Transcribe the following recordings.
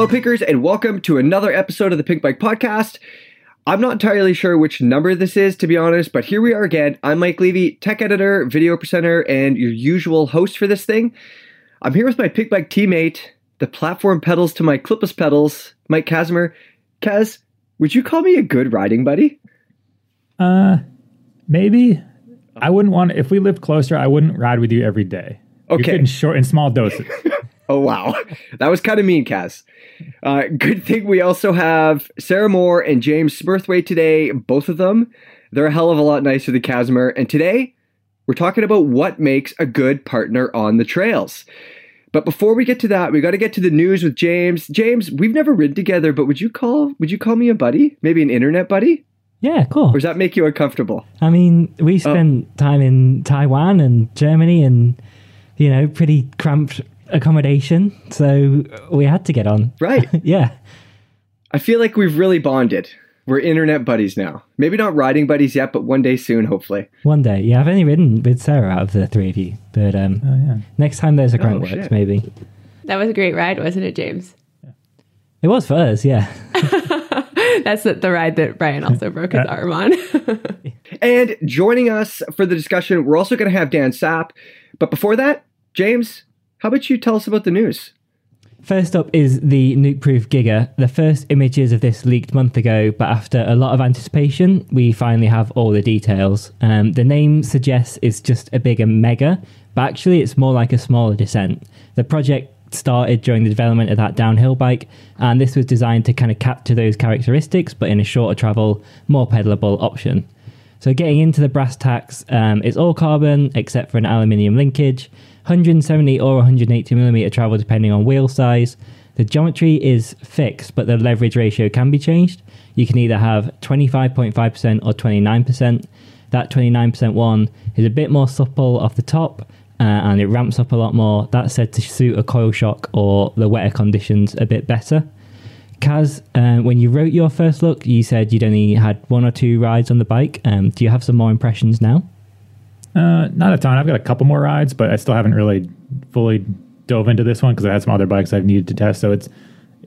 Hello, Pinkers, and welcome to another episode of the Pinkbike Podcast. I'm not entirely sure which number this is, to be honest, but here we are again. I'm Mike Levy, tech editor, video presenter, and your usual host for this thing. I'm here with my Pinkbike teammate, the platform pedals to my clipless pedals, Mike Kazimer. Kaz, would you call me a good riding buddy? Uh, maybe. I wouldn't want if we lived closer. I wouldn't ride with you every day. Okay. You're getting short in small doses. Oh wow, that was kind of mean, Kaz. Uh, good thing we also have Sarah Moore and James Smurthwaite today. Both of them, they're a hell of a lot nicer than Kazimer. And today, we're talking about what makes a good partner on the trails. But before we get to that, we got to get to the news with James. James, we've never ridden together, but would you call would you call me a buddy? Maybe an internet buddy? Yeah, cool. Or does that make you uncomfortable? I mean, we spent time in Taiwan and Germany and, you know, pretty cramped accommodation. So we had to get on. Right. yeah. I feel like we've really bonded. We're internet buddies now. Maybe not riding buddies yet, but one day soon, hopefully. One day. Yeah, I've only ridden with Sarah out of the three of you. But um, oh yeah. next time there's a Oh, Crankworx, shit. maybe. That was a great ride, wasn't it, James? It was for us, yeah. That's the, the ride that Brian also broke his arm on. And joining us for the discussion, we're also going to have Dan Sapp. But before that, James, how about you tell us about the news? First up is the Nukeproof Giga. The first images of this leaked month ago, but after a lot of anticipation, we finally have all the details. Um, the name suggests it's just a bigger Mega, but actually it's more like a smaller Dissent. The project started during the development of that downhill bike, and this was designed to kind of capture those characteristics, but in a shorter travel, more pedalable option. So getting into the brass tacks, um, it's all carbon except for an aluminium linkage, 170 or 180 millimeter travel depending on wheel size. The geometry is fixed, but the leverage ratio can be changed. You can either have 25.5% or 29%. That 29% one is a bit more supple off the top, uh, and it ramps up a lot more. That's said to suit a coil shock or the wetter conditions a bit better. Kaz, uh, when you wrote your first look, you said you'd only had one or two rides on the bike. Um, do you have some more impressions now? Uh, not a ton. I've got a couple more rides, but I still haven't really fully dove into this one because I had some other bikes I've needed to test. So it's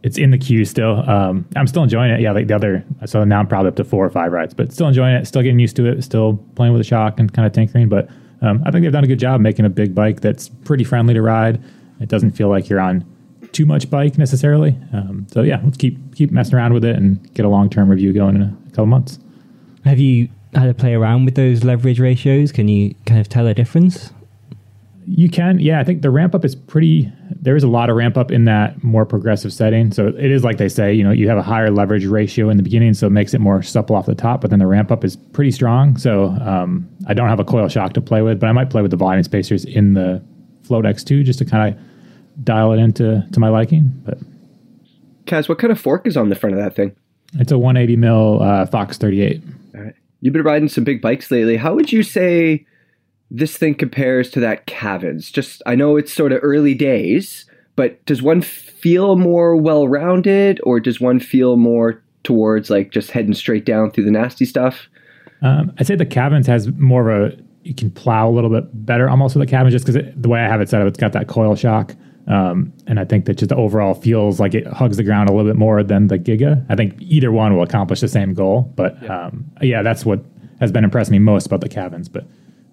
it's in the queue still. Um, I'm still enjoying it. Yeah, like the other. So now I'm probably up to four or five rides, but still enjoying it. Still getting used to it. Still playing with the shock and kind of tinkering. But um, I think they've done a good job making a big bike that's pretty friendly to ride. It doesn't feel like you're on too much bike necessarily. Um, so yeah, let's keep keep messing around with it and get a long term review going in a couple months. Have you had to play around with those leverage ratios? Can you kind of tell a difference? You can, yeah. I think the ramp up is pretty. There is a lot of ramp up in that more progressive setting. So it is like they say, you know, you have a higher leverage ratio in the beginning, so it makes it more supple off the top. But then the ramp up is pretty strong. So um, I don't have a coil shock to play with, but I might play with the volume spacers in the Float X2 just to kind of dial it into to my liking. But Kaz, what kind of fork is on the front of that thing? it's a 180 mil uh, Fox 38. You've been riding some big bikes lately. How would you say this thing compares to that Kavenz? Just, I know it's sort of early days, but does one feel more well rounded or does one feel more towards like just heading straight down through the nasty stuff? Um, I'd say the Kavenz has more of a you can plow a little bit better almost with the Kavenz just because the way I have it set up, it's got that coil shock. Um, and I think that just the overall feels like it hugs the ground a little bit more than the Giga. I think either one will accomplish the same goal, but yeah, um, yeah that's what has been impressing me most about the Kavenz. But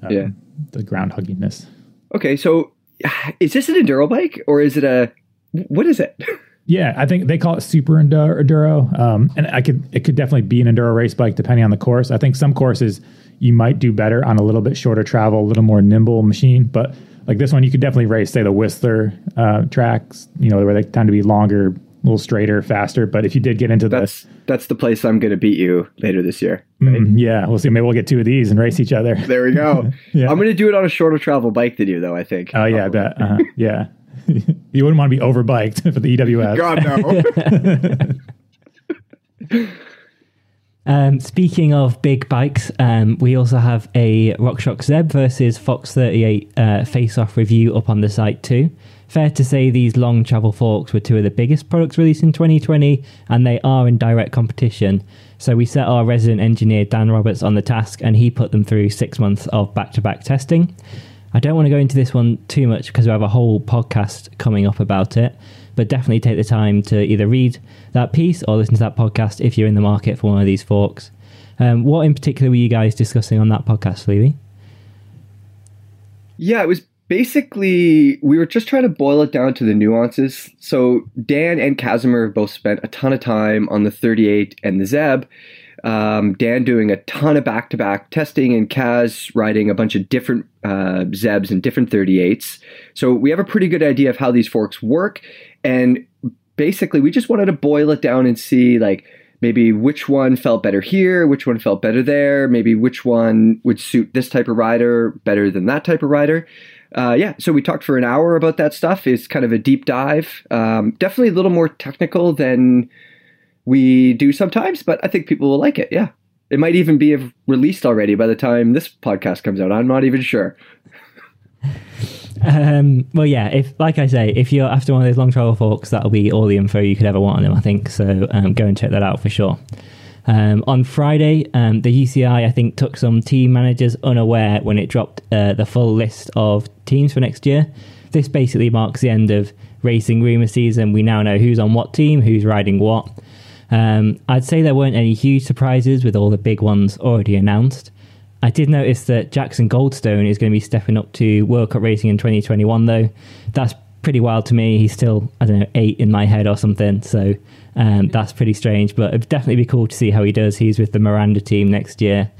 um, Yeah. the ground hugginess. Okay, so is this an enduro bike or is it a what is it? Yeah, I think they call it super enduro, enduro. Um, and I could it could definitely be an enduro race bike depending on the course. I think some courses you might do better on a little bit shorter travel, a little more nimble machine. But like this one, you could definitely race, say the Whistler uh, tracks, you know, where they tend to be longer, a little straighter, faster. But if you did get into the That's that's the place I'm going to beat you later this year. Mm, yeah, we'll see. Maybe we'll get two of these and race each other. There we go. Yeah. I'm going to do it on a shorter travel bike than you, though. I think. Oh yeah, I bet. Uh-huh. yeah, you wouldn't want to be overbiked for the EWS. God no. Um, speaking of big bikes, um, we also have a RockShox Zeb versus Fox 38 uh, face-off review up on the site too. Fair to say these long travel forks were two of the biggest products released in 2020, and they are in direct competition. So we set our resident engineer Dan Roberts on the task, and he put them through six months of back-to-back testing. I don't want to go into this one too much because we have a whole podcast coming up about it, but definitely take the time to either read that piece or listen to that podcast if you're in the market for one of these forks. Um, what in particular were you guys discussing on that podcast, Levy? Yeah, it was basically we were just trying to boil it down to the nuances. So Dan and Kazimer both spent a ton of time on the 38 and the Zeb. Um, Dan doing a ton of back-to-back testing, and Kaz riding a bunch of different uh, Zebs and different 38s. So we have a pretty good idea of how these forks work, and basically we just wanted to boil it down and see like maybe which one felt better here, which one felt better there, maybe which one would suit this type of rider better than that type of rider. Uh, yeah, so we talked for an hour about that stuff. It's kind of a deep dive. Um, definitely a little more technical than we do sometimes, but I think people will like it. Yeah. It might even be released already by the time this podcast comes out. I'm not even sure. Um, well, yeah. If, like I say, if you're after one of those long travel forks, that'll be all the info you could ever want on them. I think so. Um, go and check that out for sure. Um, on Friday, um, the UCI I think took some team managers unaware when it dropped uh, the full list of teams for next year. This basically marks the end of racing rumor season. We now know who's on what team, who's riding what. Um, I'd say there weren't any huge surprises with all the big ones already announced. I did notice that Jackson Goldstone is going to be stepping up to World Cup racing in 2021, though. That's pretty wild to me. He's still, I don't know, eight in my head or something. So um, that's pretty strange, but it'd definitely be cool to see how he does. He's with the Miranda team next year.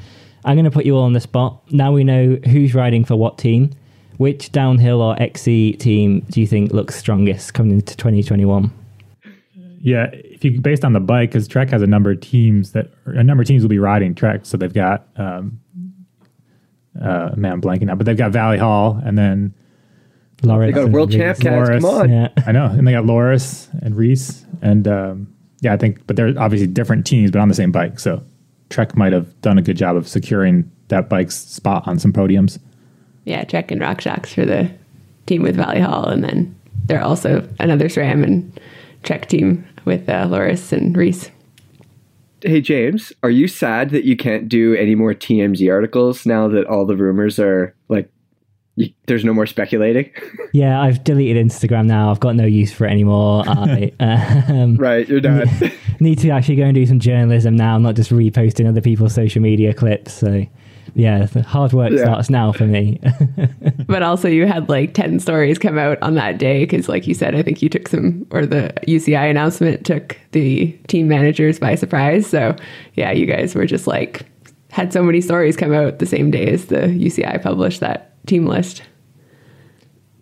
I'm going to put you all on the spot. Now we know who's riding for what team. Which downhill or XC team do you think looks strongest coming into 2021? Yeah, if you based on the bike, because Trek has a number of teams that a number of teams will be riding Trek, so they've got um, uh, man, I'm blanking out, but they've got Vali Höll and then Loris. They got world champ cats. Come on, yeah. I know, and they got Loris and Reece, and um, yeah, I think, but they're obviously different teams, but on the same bike. So Trek might have done a good job of securing that bike's spot on some podiums. Yeah, Trek and Rock RockShox for the team with Vali Höll, and then they're also another SRAM and Trek team with uh, Loris and Reece. Hey James, are you sad that you can't do any more TMZ articles now that all the rumors are like you, there's no more speculating? Yeah, I've deleted Instagram now. I've got no use for it anymore. I, um, right, you're done. need to actually go and do some journalism now, not just reposting other people's social media clips. So yeah, the hard work yeah. starts now for me. but also, you had like 10 stories come out on that day because, like you said, I think you took some, or the UCI announcement took the team managers by surprise. So, yeah, you guys were just like, had so many stories come out the same day as the UCI published that team list.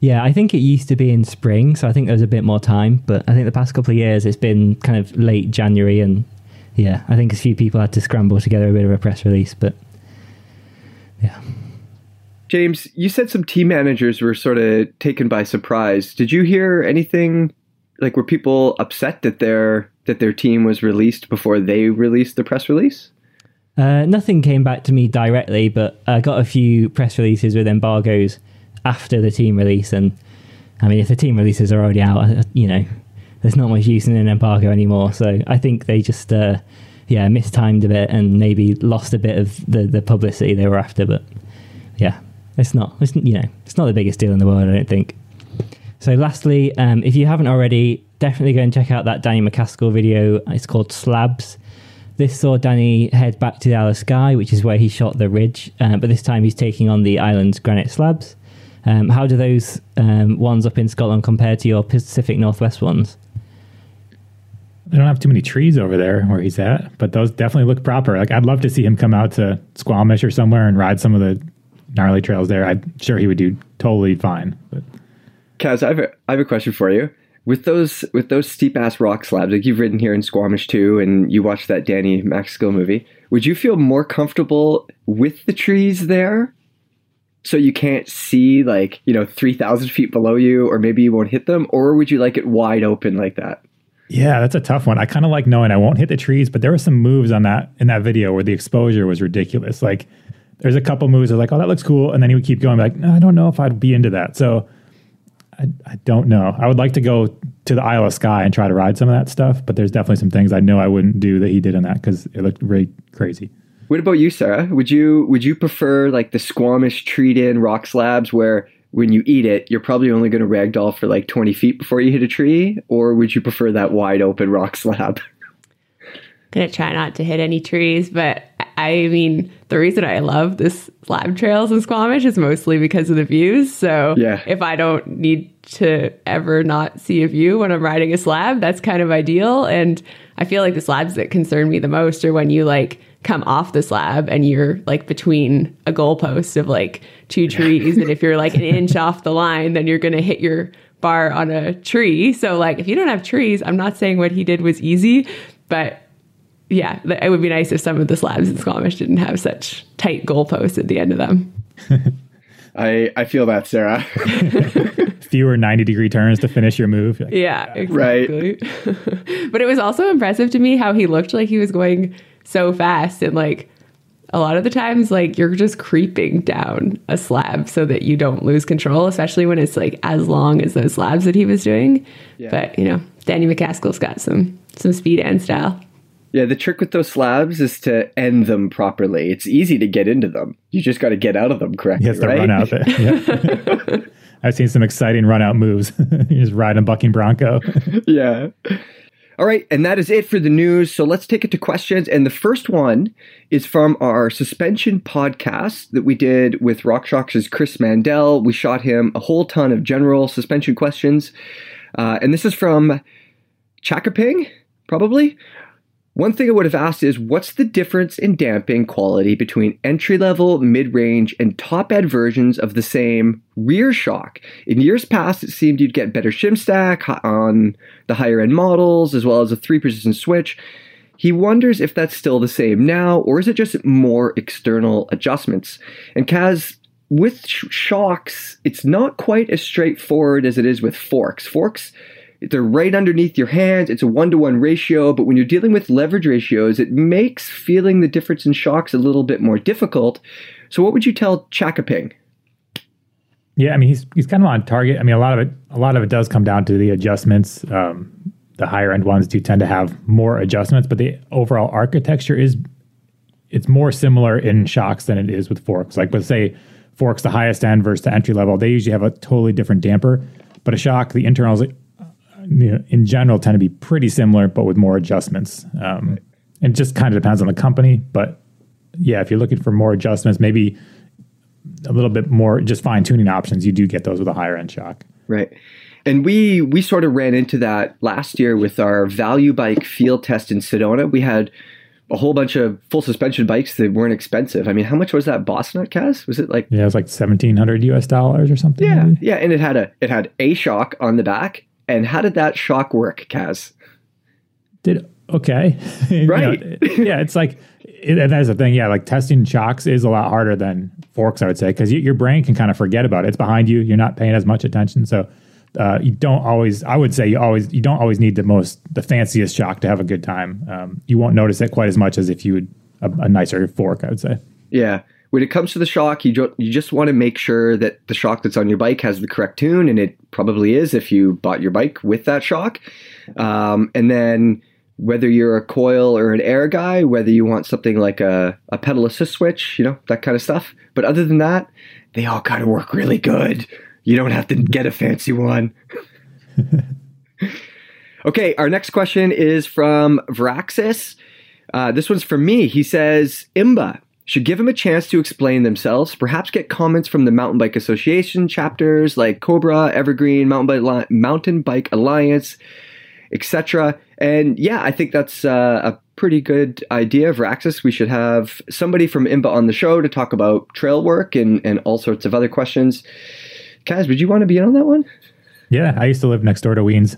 Yeah, I think it used to be in spring, so I think there was a bit more time. But I think the past couple of years it's been kind of late January, and yeah, I think a few people had to scramble together a bit of a press release. But yeah. James, you said some team managers were sort of taken by surprise. Did you hear anything like were people upset that their that their team was released before they released the press release? Uh, nothing came back to me directly, but I got a few press releases with embargoes after the team release, and I mean, if the team releases are already out, uh, you know, there's not much use in an embargo anymore. So I think they just uh, yeah, mistimed a bit and maybe lost a bit of the, the publicity they were after. But yeah, it's not, it's, you know, it's not the biggest deal in the world, I don't think. So, lastly, um, if you haven't already, definitely go and check out that Danny MacAskill video. It's called Slabs. This saw Danny head back to the Isle of Skye, which is where he shot the ridge, uh, but this time he's taking on the island's granite slabs. Um, how do those um, ones up in Scotland compare to your Pacific Northwest ones? They don't have too many trees over there where he's at, but those definitely look proper. Like I'd love to see him come out to Squamish or somewhere and ride some of the gnarly trails there. I'm sure he would do totally fine. But Kaz, I have a, I have a question for you. With those with those steep ass rock slabs, like you've ridden here in Squamish too, and you watched that Danny MacAskill movie, would you feel more comfortable with the trees there so you can't see like you know 3000 feet below you or maybe you won't hit them or would you like it wide open like that yeah, that's a tough one. I kind of like knowing I won't hit the trees, but there were some moves on that in that video where the exposure was ridiculous. Like there's a couple moves that like, oh, that looks cool, and then he would keep going like, no, I don't know if I'd be into that. So I, I don't know. I would like to go to the Isle of Skye and try to ride some of that stuff, but there's definitely some things I know I wouldn't do that he did on that because it looked really crazy. What about you, Sarah? Would you would you prefer like the Squamish treat in rock slabs where when you eat it, you're probably only going to ragdoll for like 20 feet before you hit a tree, or would you prefer that wide open rock slab? Gonna try not to hit any trees, but I mean, the reason I love this slab trails in Squamish is mostly because of the views. So Yeah. if I don't need to ever not see a view when I'm riding a slab, that's kind of ideal. And I feel like the slabs that concern me the most are when you like come off the slab and you're like between a goalpost of like two trees. and if you're like an inch off the line, then you're gonna hit your bar on a tree. So like if you don't have trees, I'm not saying what he did was easy, but yeah, it would be nice if some of the slabs in Squamish didn't have such tight goalposts at the end of them. I I feel that, Sarah. Fewer 90 degree turns to finish your move. Like, Yeah, Right. exactly. but it was also impressive to me how he looked like he was going so fast and like a lot of the times like you're just creeping down a slab so that you don't lose control, especially when it's like as long as those slabs that he was doing. Yeah. But you know, Danny MacAskill's got some some speed and style. Yeah, the trick with those slabs is to end them properly. It's easy to get into them. You just got to get out of them correctly, He has to right? run out there. Yeah. I've seen some exciting run out moves. you just ride a bucking bronco. yeah. All right, and that is it for the news. So let's take it to questions. And the first one is from our suspension podcast that we did with RockShox' Chris Mandel. We shot him a whole ton of general suspension questions. Uh, and this is from Chakaping, probably. One thing I would have asked is what's the difference in damping quality between entry level, mid range, and top end versions of the same rear shock? In years past, it seemed you'd get better shim stack on the higher end models, as well as a three position switch. He wonders if that's still the same now, or is it just more external adjustments? And Kaz, with sh- shocks, it's not quite as straightforward as it is with forks. Forks, they're right underneath your hands. It's a one to one ratio, but when you're dealing with leverage ratios, it makes feeling the difference in shocks a little bit more difficult. So, what would you tell Chakaping? Yeah, I mean he's he's kind of on target. I mean a lot of it a lot of it does come down to the adjustments. Um, the higher end ones do tend to have more adjustments, but the overall architecture is it's more similar in shocks than it is with forks. Like, but say forks the highest end versus the entry level, they usually have a totally different damper. But a shock, the internals, you know, in general, tend to be pretty similar, but with more adjustments. Um, And it just kind of depends on the company. But yeah, if you're looking for more adjustments, maybe a little bit more just fine tuning options, you do get those with a higher end shock. Right. And we we sort of ran into that last year with our value bike field test in Sedona. We had a whole bunch of full suspension bikes that weren't expensive. I mean, how much was that at Kaz? Was it like Yeah, it was like seventeen hundred US dollars or something. Yeah, maybe? yeah, and it had a it had a shock on the back. And how did that shock work, Kaz? did okay. You know, Right. yeah, it's like it, and that's the thing. Yeah, like testing shocks is a lot harder than forks, I would say, because you, your brain can kind of forget about it. It's behind you. You're not paying as much attention, so uh, you don't always. I would say you always you don't always need the most the fanciest shock to have a good time. Um, you won't notice it quite as much as if you would a, a nicer fork. I would say. Yeah. When it comes to the shock, you jo- you just want to make sure that the shock that's on your bike has the correct tune, and it probably is if you bought your bike with that shock. Um, and then whether you're a coil or an air guy, whether you want something like a, a pedal assist switch, you know, that kind of stuff. But other than that, they all kind of work really good. You don't have to get a fancy one. okay, our next question is from Vraxis. Uh, this one's for me. He says, Imba should give him a chance to explain themselves, perhaps get comments from the Mountain Bike Association chapters like Cobra, Evergreen, Mountain Bike, Mountain Bike Alliance, etc. And yeah, I think that's uh, a pretty good idea of Raxis. We should have somebody from IMBA on the show to talk about trail work and, and all sorts of other questions. Kaz, would you want to be in on that one? Yeah, I used to live next door to Wiens,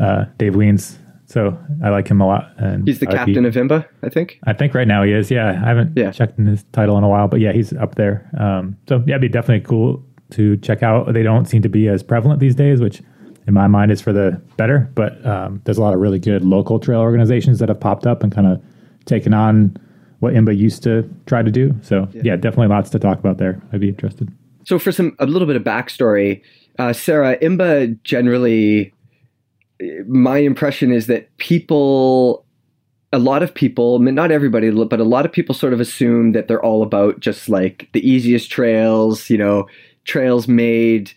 uh, Dave Wiens, so I like him a lot. And He's the captain of IMBA, I think. I think right now he is. Yeah, I haven't Yeah. checked in his title in a while, but yeah, he's up there. Um, so yeah, it'd be definitely cool to check out. They don't seem to be as prevalent these days, which in my mind is for the better. But um, there's a lot of really good local trail organizations that have popped up and kind of taken on what IMBA used to try to do. So yeah. definitely lots to talk about there. I'd be interested. So for some a little bit of backstory, uh, Sarah, IMBA generally, my impression is that people a lot of people, not everybody, but a lot of people sort of assume that they're all about just like the easiest trails, you know, trails made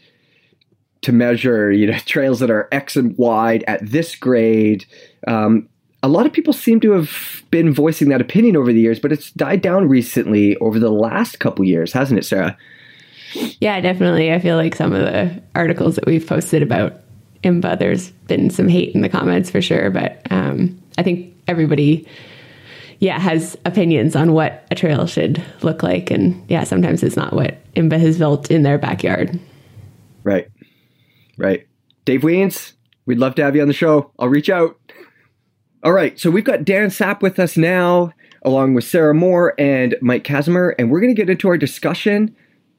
to measure, you know, trails that are X and wide at this grade. Um, a lot of people seem to have been voicing that opinion over the years, but it's died down recently over the last couple years, hasn't it, Sarah? Yeah, definitely. I feel like some of the articles that we've posted about IMBA, there's been some hate in the comments for sure, but um, I think everybody, yeah, has opinions on what a trail should look like, and yeah, sometimes it's not what IMBA has built in their backyard. Right, right. Dave Wiens, we'd love to have you on the show. I'll reach out. All right, so we've got Dan Sapp with us now, along with Sarah Moore and Mike Kazimer, and we're going to get into our discussion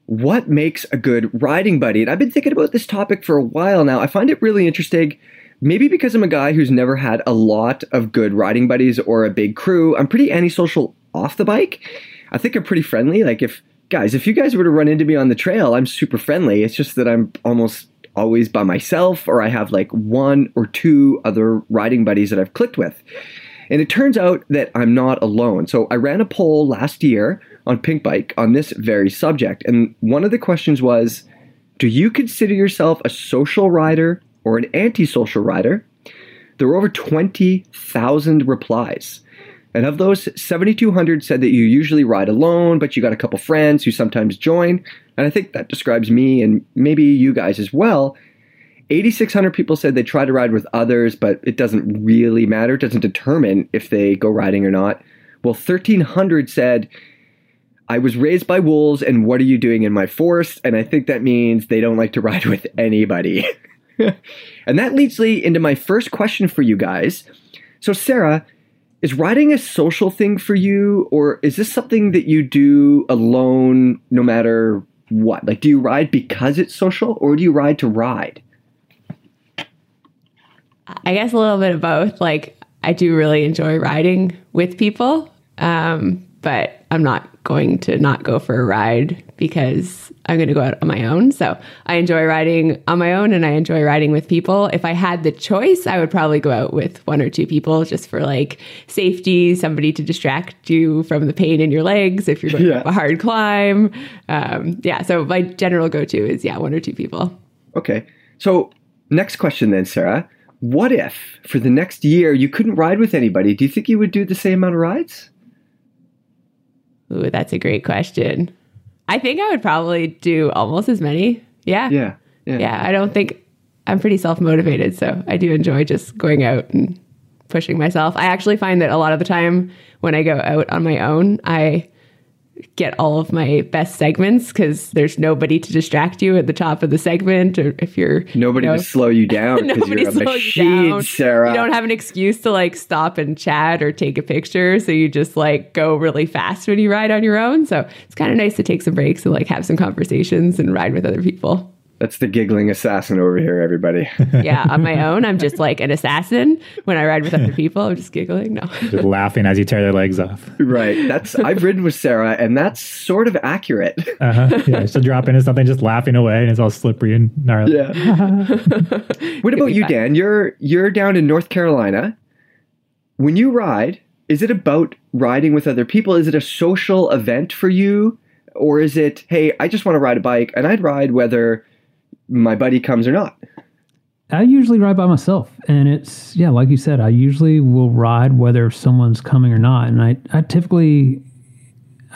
what makes a good riding buddy? And I've been thinking about this topic for a while now. I find it really interesting, maybe because I'm a guy who's never had a lot of good riding buddies or a big crew. I'm pretty antisocial off the bike. I think I'm pretty friendly. Like, if guys, if you guys were to run into me on the trail, I'm super friendly. It's just that I'm almost always by myself or I have like one or two other riding buddies that I've clicked with. And it turns out that I'm not alone. So I ran a poll last year on Pinkbike on this very subject. And one of the questions was Do you consider yourself a social rider or an antisocial rider? There were over 20,000 replies. And of those, 7,200 said that you usually ride alone, but you got a couple friends who sometimes join. And I think that describes me and maybe you guys as well. 8,600 people said they try to ride with others, but it doesn't really matter. It doesn't determine if they go riding or not. Well, 1,300 said I was raised by wolves, and what are you doing in my forest? And I think that means they don't like to ride with anybody. and that leads me into my first question for you guys. So, Sarah, is riding a social thing for you, or is this something that you do alone no matter what? Like, do you ride because it's social, or do you ride to ride? I guess a little bit of both. Like, I do really enjoy riding with people, um, but I'm not going to not go for a ride because I'm going to go out on my own. So I enjoy riding on my own and I enjoy riding with people. If I had the choice, I would probably go out with one or two people just for like safety, somebody to distract you from the pain in your legs if you're going yeah. up a hard climb. Um, yeah. So my general go to is, yeah, one or two people. Okay. So next question then, Sarah. What if for the next year you couldn't ride with anybody? Do you think you would do the same amount of rides? Ooh, that's a great question. I think I would probably do almost as many. Yeah. Yeah. Yeah. yeah I don't think I'm pretty self motivated. So I do enjoy just going out and pushing myself. I actually find that a lot of the time when I go out on my own, I get all of my best segments because there's nobody to distract you at the top of the segment or if you're nobody you know, to slow you down nobody you're a machine, you down. Sarah. You don't have an excuse to like stop and chat or take a picture, so you just like go really fast when you ride on your own. So it's kind of nice to take some breaks and like have some conversations and ride with other people. That's the giggling assassin over here, everybody. yeah, on my own, I'm just like an assassin. When I ride with other people, I'm just giggling. No, just laughing as you tear their legs off. Right. That's I've ridden with Sarah, and that's sort of accurate. Uh huh. Yeah, she'll drop into something, just laughing away, and it's all slippery and gnarly. Yeah. what about you, Dan? You're you're down in North Carolina. When you ride, is it about riding with other people? Is it a social event for you? Or is it, hey, I just want to ride a bike and I'd ride whether my buddy comes or not. I usually ride by myself, and it's yeah, like you said, I usually will ride whether someone's coming or not, and I I typically,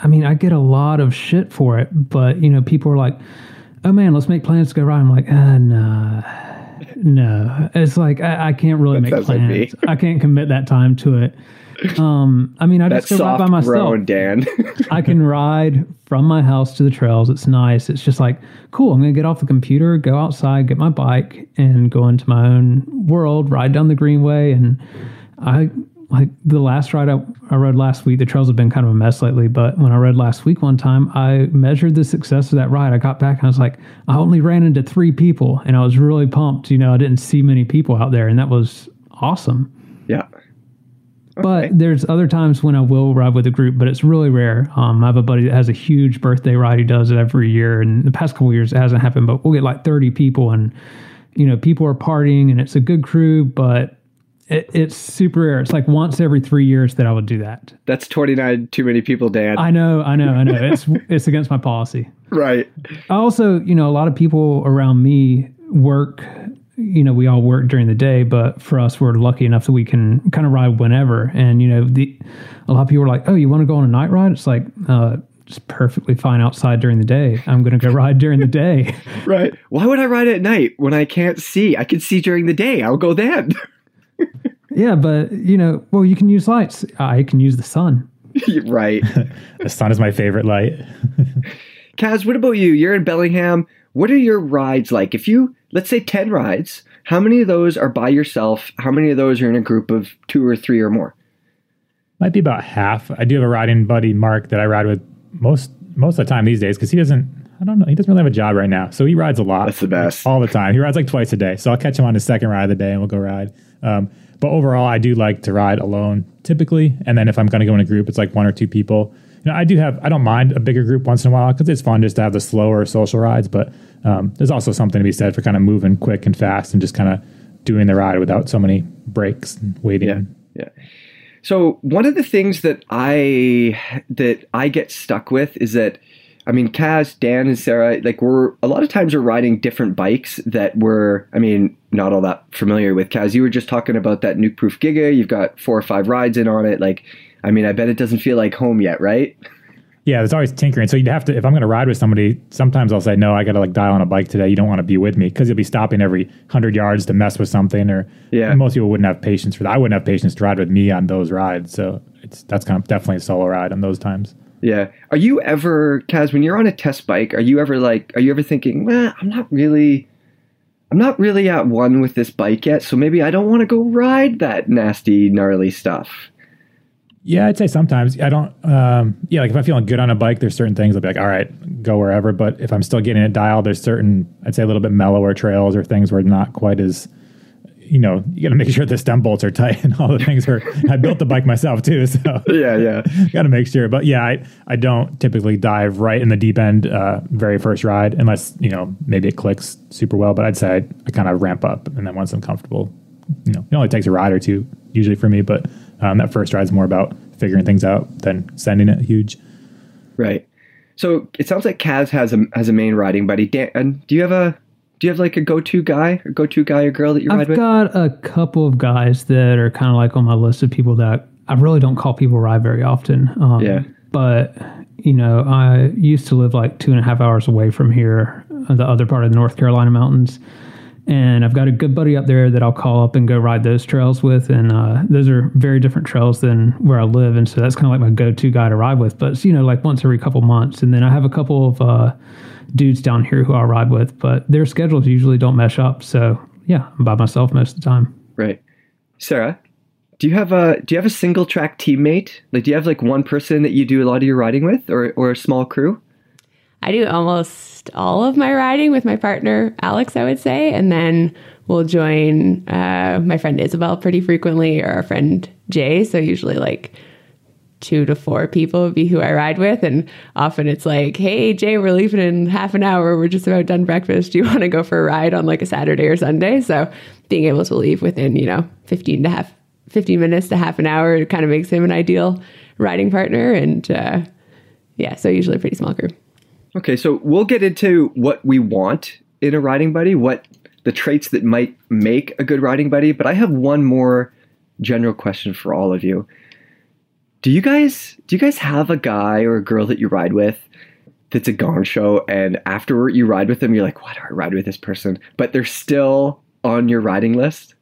I mean, I get a lot of shit for it, but you know, people are like, "Oh man, let's make plans to go ride." I'm like, ah, nah, no, it's like I, I can't really that make plans. Like I can't commit that time to it. Um, I mean, I just go ride by myself. Road, Dan. I can ride from my house to the trails. It's nice. It's just like cool. I'm gonna get off the computer, go outside, get my bike, and go into my own world. Ride down the greenway, and I like the last ride I, I rode last week. The trails have been kind of a mess lately, but when I rode last week one time, I measured the success of that ride. I got back and I was like, I only ran into three people, and I was really pumped. You know, I didn't see many people out there, and that was awesome. Yeah. But there's other times when I will ride with a group, but it's really rare. Um, I have a buddy that has a huge birthday ride. He does it every year, and the past couple years it hasn't happened. But we'll get like 30 people, and you know, people are partying, and it's a good crew. But it, it's super rare. It's like once every three years that I would do that. That's 29 too many people, Dan. I know, I know, I know. It's it's against my policy. right. I also, you know, a lot of people around me work. You know, we all work during the day, but for us, we're lucky enough that we can kind of ride whenever. And you know, the a lot of people are like, "Oh, you want to go on a night ride?" It's like, uh, just perfectly fine outside during the day. I'm going to go ride during the day. Right. Why would I ride at night when I can't see? I can see during the day. I'll go then. yeah, but you know, well, you can use lights. I can use the sun. right. The sun is my favorite light. Kaz, what about you? You're in Bellingham. What are your rides like? If you, let's say 10 rides, how many of those are by yourself? How many of those are in a group of two or three or more? Might be about half. I do have a riding buddy, Mark, that I ride with most most of the time these days because he doesn't. I don't know. He doesn't really have a job right now, so he rides a lot. That's the best. all the time. He rides like twice a day, so I'll catch him on his second ride of the day, and we'll go ride. Um, but overall, I do like to ride alone typically, and then if I'm going to go in a group, it's like one or two people. You know, I do have. I don't mind a bigger group once in a while because it's fun just to have the slower social rides. But um, there's also something to be said for kind of moving quick and fast and just kind of doing the ride without so many breaks and waiting. Yeah. Yeah. So one of the things that I that I get stuck with is that I mean Kaz, Dan, and Sarah, like we're a lot of times we're riding different bikes that we're I mean, not all that familiar with. Kaz, you were just talking about that Nukeproof Giga, you've got four or five rides in on it. Like I mean, I bet it doesn't feel like home yet, right? Yeah, there's always tinkering. So you'd have to, if I'm going to ride with somebody, sometimes I'll say, no, I got to like dial on a bike today. You don't want to be with me because you'll be stopping every 100 yards to mess with something. Or Yeah. most people wouldn't have patience for that. I wouldn't have patience to ride with me on those rides. So it's that's kind of definitely a solo ride on those times. Yeah. Are you ever, Kaz, when you're on a test bike, are you ever like, are you ever thinking, well, I'm not really, I'm not really at one with this bike yet, so maybe I don't want to go ride that nasty, gnarly stuff. Yeah, I'd say sometimes I don't. Um, yeah, like if I'm feeling good on a bike, there's certain things I'll be like, all right, go wherever. But if I'm still getting it dialed, there's certain I'd say a little bit mellower trails or things where not quite as, you know, you got to make sure the stem bolts are tight and all the things. Are I built the bike myself too, so Yeah, yeah. got to make sure. But yeah, I I don't typically dive right in the deep end uh, very first ride unless you know maybe it clicks super well. But I'd say I, I kind of ramp up and then once I'm comfortable, you know, it only takes a ride or two usually for me. But um, that first ride's more about figuring things out than sending it huge. Right. So it sounds like Kaz has a has a main riding buddy. Dan, do you have a do you have like a go to guy or go to guy or girl that you ride with? I've got a couple of guys that are kind of like on my list of people that I really don't call people ride very often. Um, Yeah. But, you know, I used to live like two and a half hours away from here, uh, the other part of the North Carolina mountains. And I've got a good buddy up there that I'll call up and go ride those trails with. And uh, those are very different trails than where I live. And so that's kind of like my go to guy to ride with. But you know, like once every couple months. And then I have a couple of uh, dudes down here who I'll ride with, but their schedules usually don't mesh up. So yeah, I'm by myself most of the time. Right. Sarah, do you have a do you have a single track teammate? Like do you have like one person that you do a lot of your riding with or or a small crew? I do almost all of my riding with my partner Alex, I would say, and then we'll join uh, my friend Isabel pretty frequently, or our friend Jay. So usually like two to four people would be who I ride with, and often it's like, "Hey Jay, we're leaving in half an hour. We're just about done breakfast. Do you want to go for a ride on like a Saturday or Sunday?" So being able to leave within you know fifteen to half fifteen minutes to half an hour kind of makes him an ideal riding partner, and uh, yeah, so usually a pretty small group. Okay, so we'll get into what we want in a riding buddy, what the traits that might make a good riding buddy, but I have one more general question for all of you. Do you guys do you guys have a guy or a girl that you ride with that's a gong show and after you ride with them you're like, why do I ride with this person? But they're still on your riding list?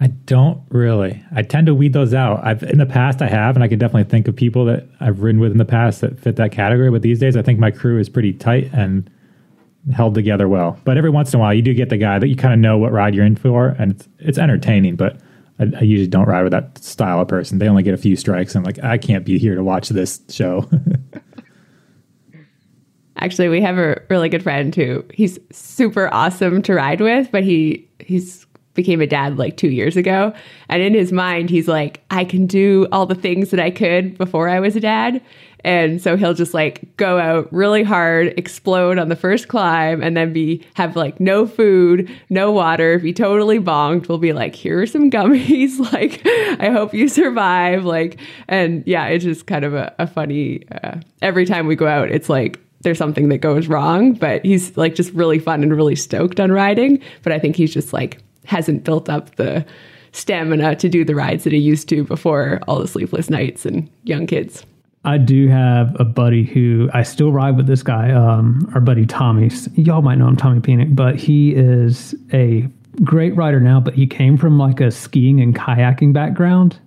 I don't really. I tend to weed those out. I've in the past I have, and I can definitely think of people that I've ridden with in the past that fit that category. But these days, I think my crew is pretty tight and held together well. But every once in a while, you do get the guy that you kind of know what ride you're in for, and it's, it's entertaining. But I, I usually don't ride with that style of person. They only get a few strikes. And I'm like, I can't be here to watch this show. Actually, we have a really good friend who he's super awesome to ride with, but he he's became a dad like two years ago. And in his mind, he's like, I can do all the things that I could before I was a dad. And so he'll just like go out really hard, explode on the first climb, and then be have like no food, no water, be totally bonked. We'll be like, here are some gummies. like, I hope you survive. Like, and yeah, it's just kind of a, a funny. Uh, every time we go out, it's like there's something that goes wrong, but he's like just really fun and really stoked on riding. But I think he's just like hasn't built up the stamina to do the rides that he used to before all the sleepless nights and young kids. I do have a buddy who I still ride with this guy, um, our buddy Tommy. Y'all might know him, Tommy Penick, but he is a great rider now, but he came from like a skiing and kayaking background.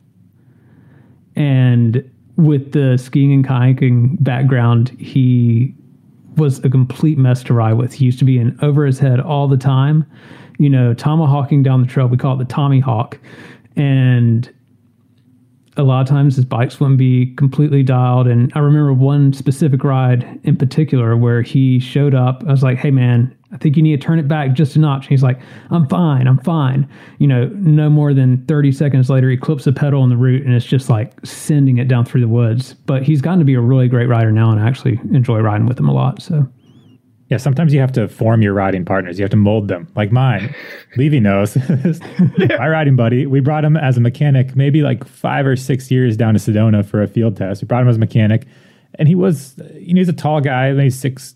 And with the skiing and kayaking background, he was a complete mess to ride with. He used to be in over his head all the time, you know, tomahawking down the trail. We call it the Tommy Hawk. And a lot of times his bikes wouldn't be completely dialed. And I remember one specific ride in particular where he showed up. I was like, hey, man, I think you need to turn it back just a notch. And he's like, I'm fine, I'm fine. You know, no more than 30 seconds later, he clips the pedal on the route and it's just like sending it down through the woods. But he's gotten to be a really great rider now and I actually enjoy riding with him a lot. So Yeah, sometimes you have to form your riding partners. You have to mold them. Like mine, Levy knows. My riding buddy, we brought him as a mechanic maybe like five or six years down to Sedona for a field test. We brought him as a mechanic, and he was, you know, he's a tall guy, maybe six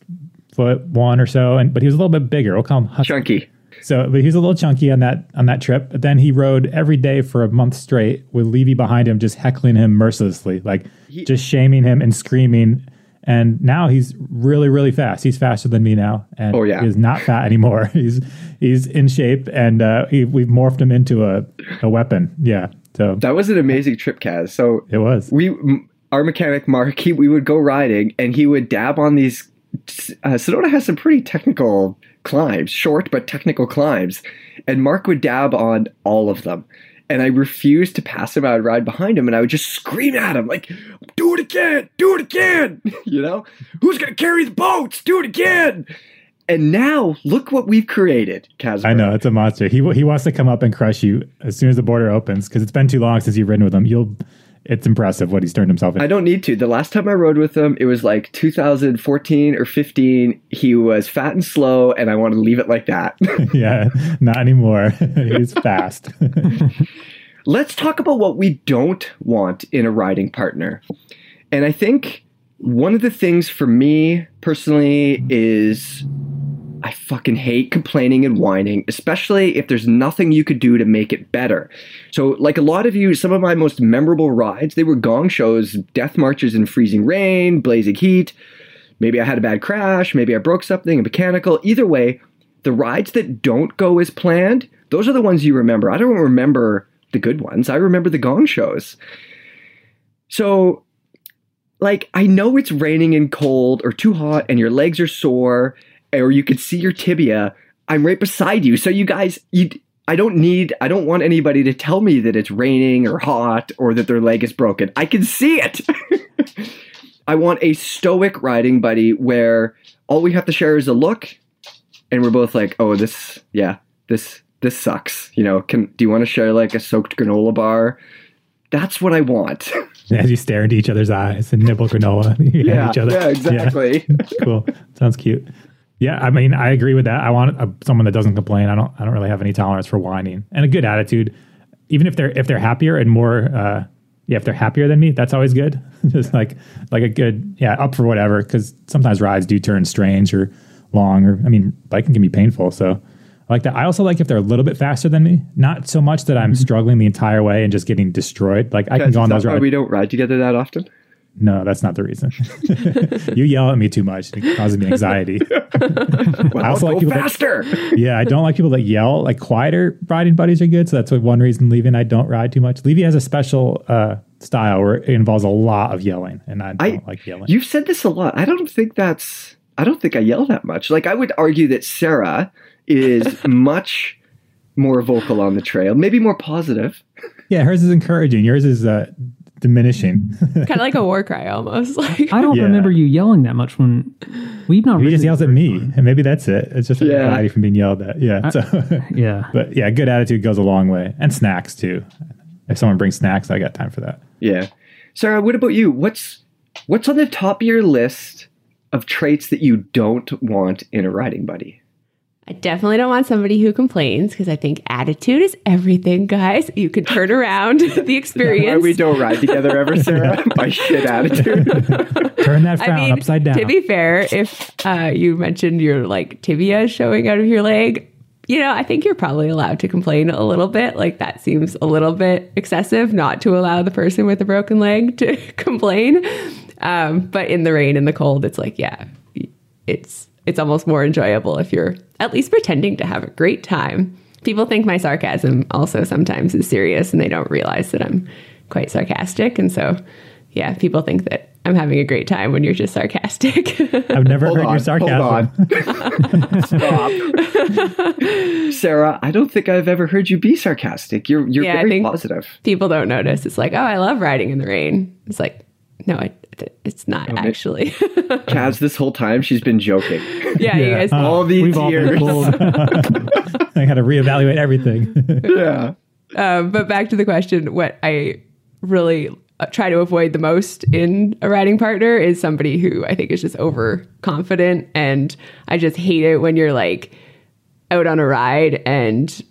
foot one or so, and but he was a little bit bigger. We'll call him Husky. Chunky. So, but he was a little chunky on that on that trip. But then he rode every day for a month straight with Levy behind him, just heckling him mercilessly, like He- just shaming him and screaming. And now he's really, really fast. He's faster than me now, and Oh, yeah. he's not fat anymore. he's he's in shape, and uh, he, we've morphed him into a, a weapon. Yeah, so That was an amazing trip, Kaz. So it was. we, our mechanic Mark, he, we would go riding, and he would dab on these. Uh, Sedona has some pretty technical climbs, short but technical climbs, and Mark would dab on all of them. And I refused to pass him. I would ride behind him, and I would just scream at him like, "Do it again! Do it again!" you know, who's gonna carry the boats? Do it again! And now look what we've created, Kaz. I know it's a monster. He he wants to come up and crush you as soon as the border opens because it's been too long since you've ridden with him. You'll. It's impressive what he's turned himself into. I don't need to. The last time I rode with him, it was like 2014 or 15. He was fat and slow, and I want to leave it like that. yeah, not anymore. he's fast. Let's talk about what we don't want in a riding partner. And I think one of the things for me personally is I fucking hate complaining and whining, especially if there's nothing you could do to make it better. So, like a lot of you, some of my most memorable rides, they were gong shows, death marches in freezing rain, blazing heat. Maybe I had a bad crash, maybe I broke something, a mechanical. Either way, the rides that don't go as planned, those are the ones you remember. I don't remember the good ones. I remember the gong shows. So, like, I know it's raining and cold or too hot and your legs are sore or you could see your tibia. I'm right beside you. So, you guys, you. I don't need, I don't want anybody to tell me that it's raining or hot or that their leg is broken. I can see it. I want a stoic riding buddy where all we have to share is a look and we're both like, oh, this, yeah, this, this sucks. You know, can, do you want to share like a soaked granola bar? That's what I want. As you stare into each other's eyes and nibble granola at each other. yeah, exactly. cool. Sounds cute. Yeah, I mean, I agree with that. I want a, someone that doesn't complain. I don't. I don't really have any tolerance for whining and a good attitude. Even if they're if they're happier and more, uh, yeah, if they're happier than me, that's always good. Just like like a good yeah, up for whatever. Because sometimes rides do turn strange or long, or I mean, biking can be painful. So I like that. I also like if they're a little bit faster than me. Not so much that I'm struggling the entire way and just getting destroyed. Like I can go on those why rides. we don't ride together that often. No, that's not the reason. you yell at me too much. It causes me anxiety. Well, also like go people that- faster. yeah, I don't like people that yell. Like quieter riding buddies are good. So that's one reason Levy and I don't ride too much. Levy has a special uh, style where it involves a lot of yelling, and I don't I- like yelling. You've said this a lot. I don't think that's. I don't think I yell that much. Like I would argue that Sarah is much more vocal on the trail, maybe more positive. yeah, hers is encouraging. Yours is uh, diminishing. kind of like a war cry almost. Like I don't Yeah. remember you yelling that much when we've not. he just yells at me, and maybe that's it. It's just Yeah. anxiety from being yelled at. Yeah. So, Yeah. but yeah, good attitude goes a long way, and snacks too. If someone brings snacks, I got time for that. Yeah. Sarah, what about you? What's what's on the top of your list of traits that you don't want in a riding buddy? I definitely don't want somebody who complains because I think attitude is everything, guys. You can turn around the Why experience. we don't ride together ever, Sarah? My shit attitude. Turn that I frown mean, upside down. to be fair, if uh, you mentioned your like tibia showing out of your leg, you know, I think you're probably allowed to complain a little bit. Like that seems a little bit excessive not to allow the person with a broken leg to complain. Um, but in the rain and the cold, it's like, yeah, it's it's almost more enjoyable if you're at least pretending to have a great time. People think my sarcasm also sometimes is serious and they don't realize that I'm quite sarcastic. And so, yeah, people think that I'm having a great time when you're just sarcastic. I've never Hold heard on, your sarcasm. hold on. Stop. Sarah, I don't think I've ever heard you be sarcastic. You're you're Yeah, I very think- positive. people don't notice. It's like, oh, I love riding in the rain. It's like, no, I, it's not ma- actually. Kaz, this whole time she's been joking. yeah, you guys. All these We've all years. I got to reevaluate everything. yeah. Um, but back to the question, what I really uh, try to avoid the most in a riding partner is somebody who I think is just overconfident, and I just hate it when you're like out on a ride and.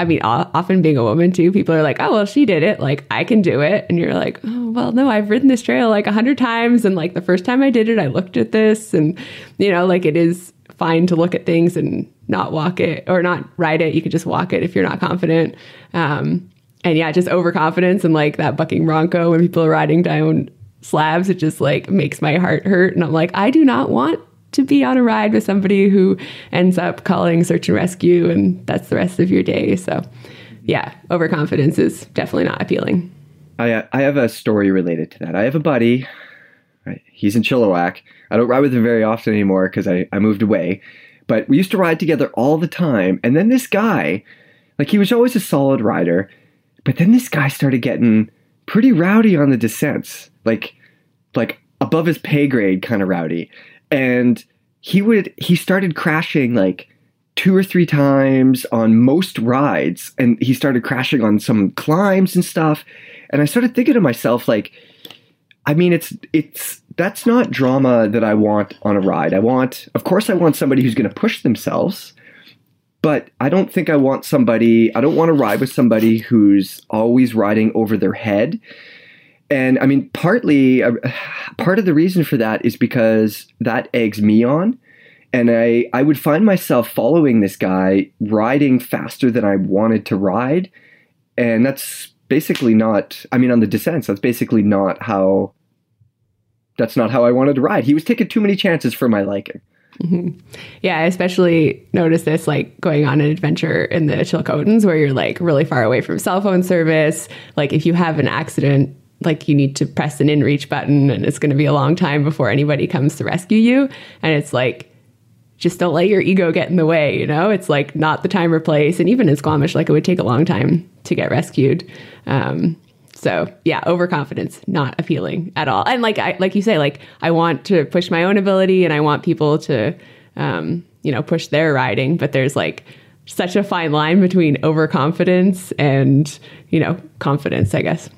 I mean, often being a woman too, people are like, "Oh, well, she did it. Like, I can do it." And you're like, "Oh, well, no, I've ridden this trail like a hundred times, and like the first time I did it, I looked at this, and you know, like it is fine to look at things and not walk it or not ride it. You could just walk it if you're not confident. Um, and yeah, just overconfidence and like that bucking bronco when people are riding down slabs, it just like makes my heart hurt. And I'm like, I do not want to be on a ride with somebody who ends up calling search and rescue and that's the rest of your day. So yeah, overconfidence is definitely not appealing. I uh, I have a story related to that. I have a buddy. Right, he's in Chilliwack. I don't ride with him very often anymore because I, I moved away. But we used to ride together all the time. And then this guy, like he was always a solid rider, but then this guy started getting pretty rowdy on the descents, like like above his pay grade kind of rowdy. And he would he started crashing like two or three times on most rides. And he started crashing on some climbs and stuff. And i started thinking to myself like i mean it's it's that's not drama that i want on a ride. I want of course i want somebody who's going to push themselves but i don't think i want somebody i don't want to ride with somebody who's always riding over their head and i mean partly uh, part of the reason for that is because that eggs me on and I, I would find myself following this guy riding faster than I wanted to ride. And that's basically not, I mean, on the descents, that's basically not how, that's not how I wanted to ride. He was taking too many chances for my liking. Yeah, I especially noticed this like going on an adventure in the Chilcotins where you're like really far away from cell phone service. Like if you have an accident, like you need to press an inReach button and it's going to be a long time before anybody comes to rescue you. And it's like, just don't let your ego get in the way, you know? It's like not the time or place. And even in Squamish, like it would take a long time to get rescued. Um, so yeah, overconfidence, not appealing at all. And like I like you say, like I want to push my own ability and I want people to um, you know, push their riding, but there's like such a fine line between overconfidence and, you know, confidence, I guess.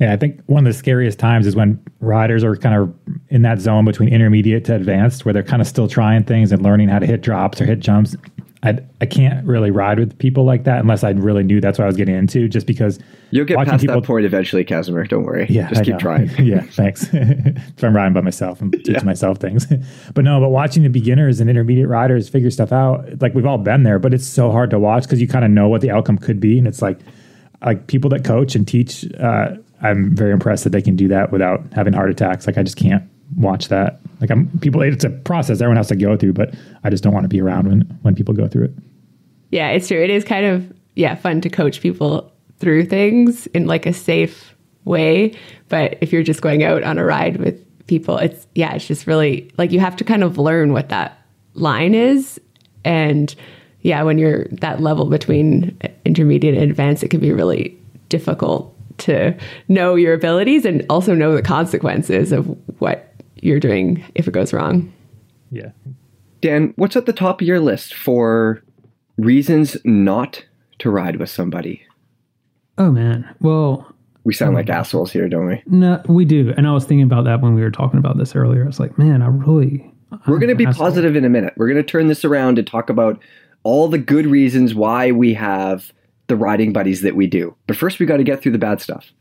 Yeah, I think one of the scariest times is when riders are kind of in that zone between intermediate to advanced, where they're kind of still trying things and learning how to hit drops or hit jumps. I I can't really ride with people like that unless I really knew that's what I was getting into. Just because You'll get past people- that point eventually, Kazimer. Don't worry. Yeah, Just I keep know. trying. yeah, thanks. if I'm riding by myself and teaching Yeah. myself things, but no, but watching the beginners and intermediate riders figure stuff out, like we've all been there, but it's so hard to watch because you kind of know what the outcome could be, and it's like like people that coach and teach. Uh, I'm very impressed that they can do that without having heart attacks. Like I just can't watch that. Like I'm people. It's a process everyone has to go through, but I just don't want to be around when when people go through it. Yeah, it's true. It is kind of yeah, fun to coach people through things in like a safe way, but if you're just going out on a ride with people, it's yeah, it's just really like you have to kind of learn what that line is and yeah, when you're that level between intermediate and advanced, it can be really difficult to know your abilities and also know the consequences of what you're doing if it goes wrong. Yeah. Dan, what's at the top of your list for reasons not to ride with somebody? Oh man. Well, We sound um, like assholes here, don't we? no, we do. And I was thinking about that when we were talking about this earlier. I was like, man, I really. We're going to be asshole. positive in a minute. We're going to turn this around and talk about all the good reasons why we have the riding buddies that we do. But first, we got to get through the bad stuff.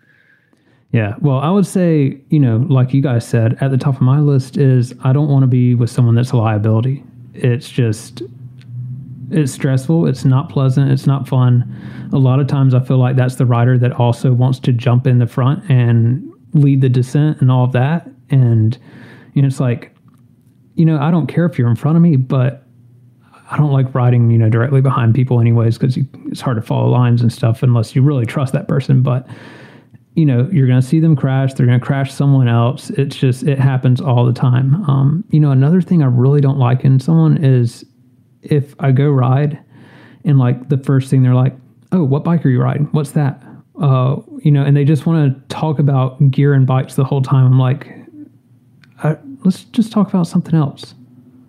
Yeah. Well, I would say, you know, like you guys said, at the top of my list is I don't want to be with someone that's a liability. It's just, it's stressful. It's not pleasant. It's not fun. A lot of times I feel like that's the rider that also wants to jump in the front and lead the descent and all of that. And, you know, it's like, you know, I don't care if you're in front of me, but I don't like riding, you know, directly behind people anyways, because it's hard to follow lines and stuff unless you really trust that person. But, you know, you're going to see them crash. They're going to crash someone else. It's just, it happens all the time. Um, you know, another thing I really don't like in someone is if I go ride and like the first thing they're like, oh, what bike are you riding? What's that? Uh, you know, and they just want to talk about gear and bikes the whole time. I'm like, I, let's just talk about something else.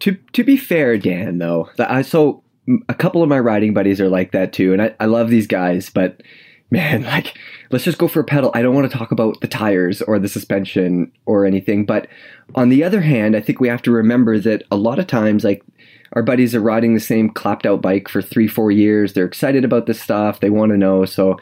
To to be fair, Dan, though, I, so a couple of my riding buddies are like that too, and I, I love these guys, but man, like let's just go for a pedal. I don't want to talk about the tires or the suspension or anything. But on the other hand, I think we have to remember that a lot of times, like our buddies are riding the same clapped out bike for three, four years. They're excited about this stuff. They want to know. So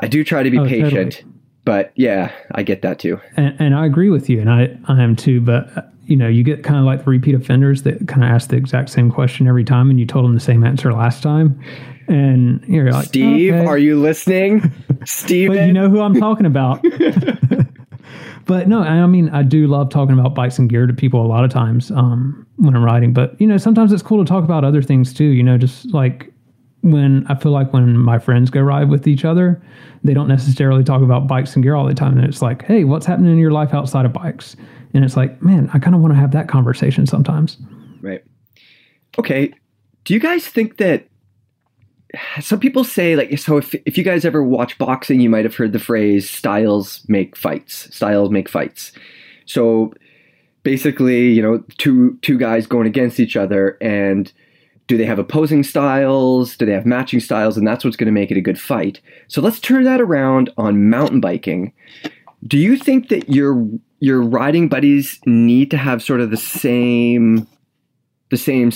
I do try to be Oh, patient. totally. But yeah, I get that too. And, and I agree with you, and I, I am too. But you know, you get kind of like the repeat offenders that kind of ask the exact same question every time, and you told them the same answer last time, and you're like, Steve, "Okay." are you listening? Steve? You know who I'm talking about. but no, I mean, I do love talking about bikes and gear to people a lot of times um, when I'm riding. But you know, sometimes it's cool to talk about other things too. You know, just like when I feel like when my friends go ride with each other, they don't necessarily talk about bikes and gear all the time. And it's like, hey, what's happening in your life outside of bikes? And it's like, man, I kind of want to have that conversation sometimes. Right. Okay. Do you guys think that some people say like so if if you guys ever watch boxing, you might have heard the phrase styles make fights. Styles make fights. So basically, you know, two two guys going against each other and do they have opposing styles? Do they have matching styles? And that's what's going to make it a good fight. So let's turn that around on mountain biking. Do you think that your your riding buddies need to have sort of the same the same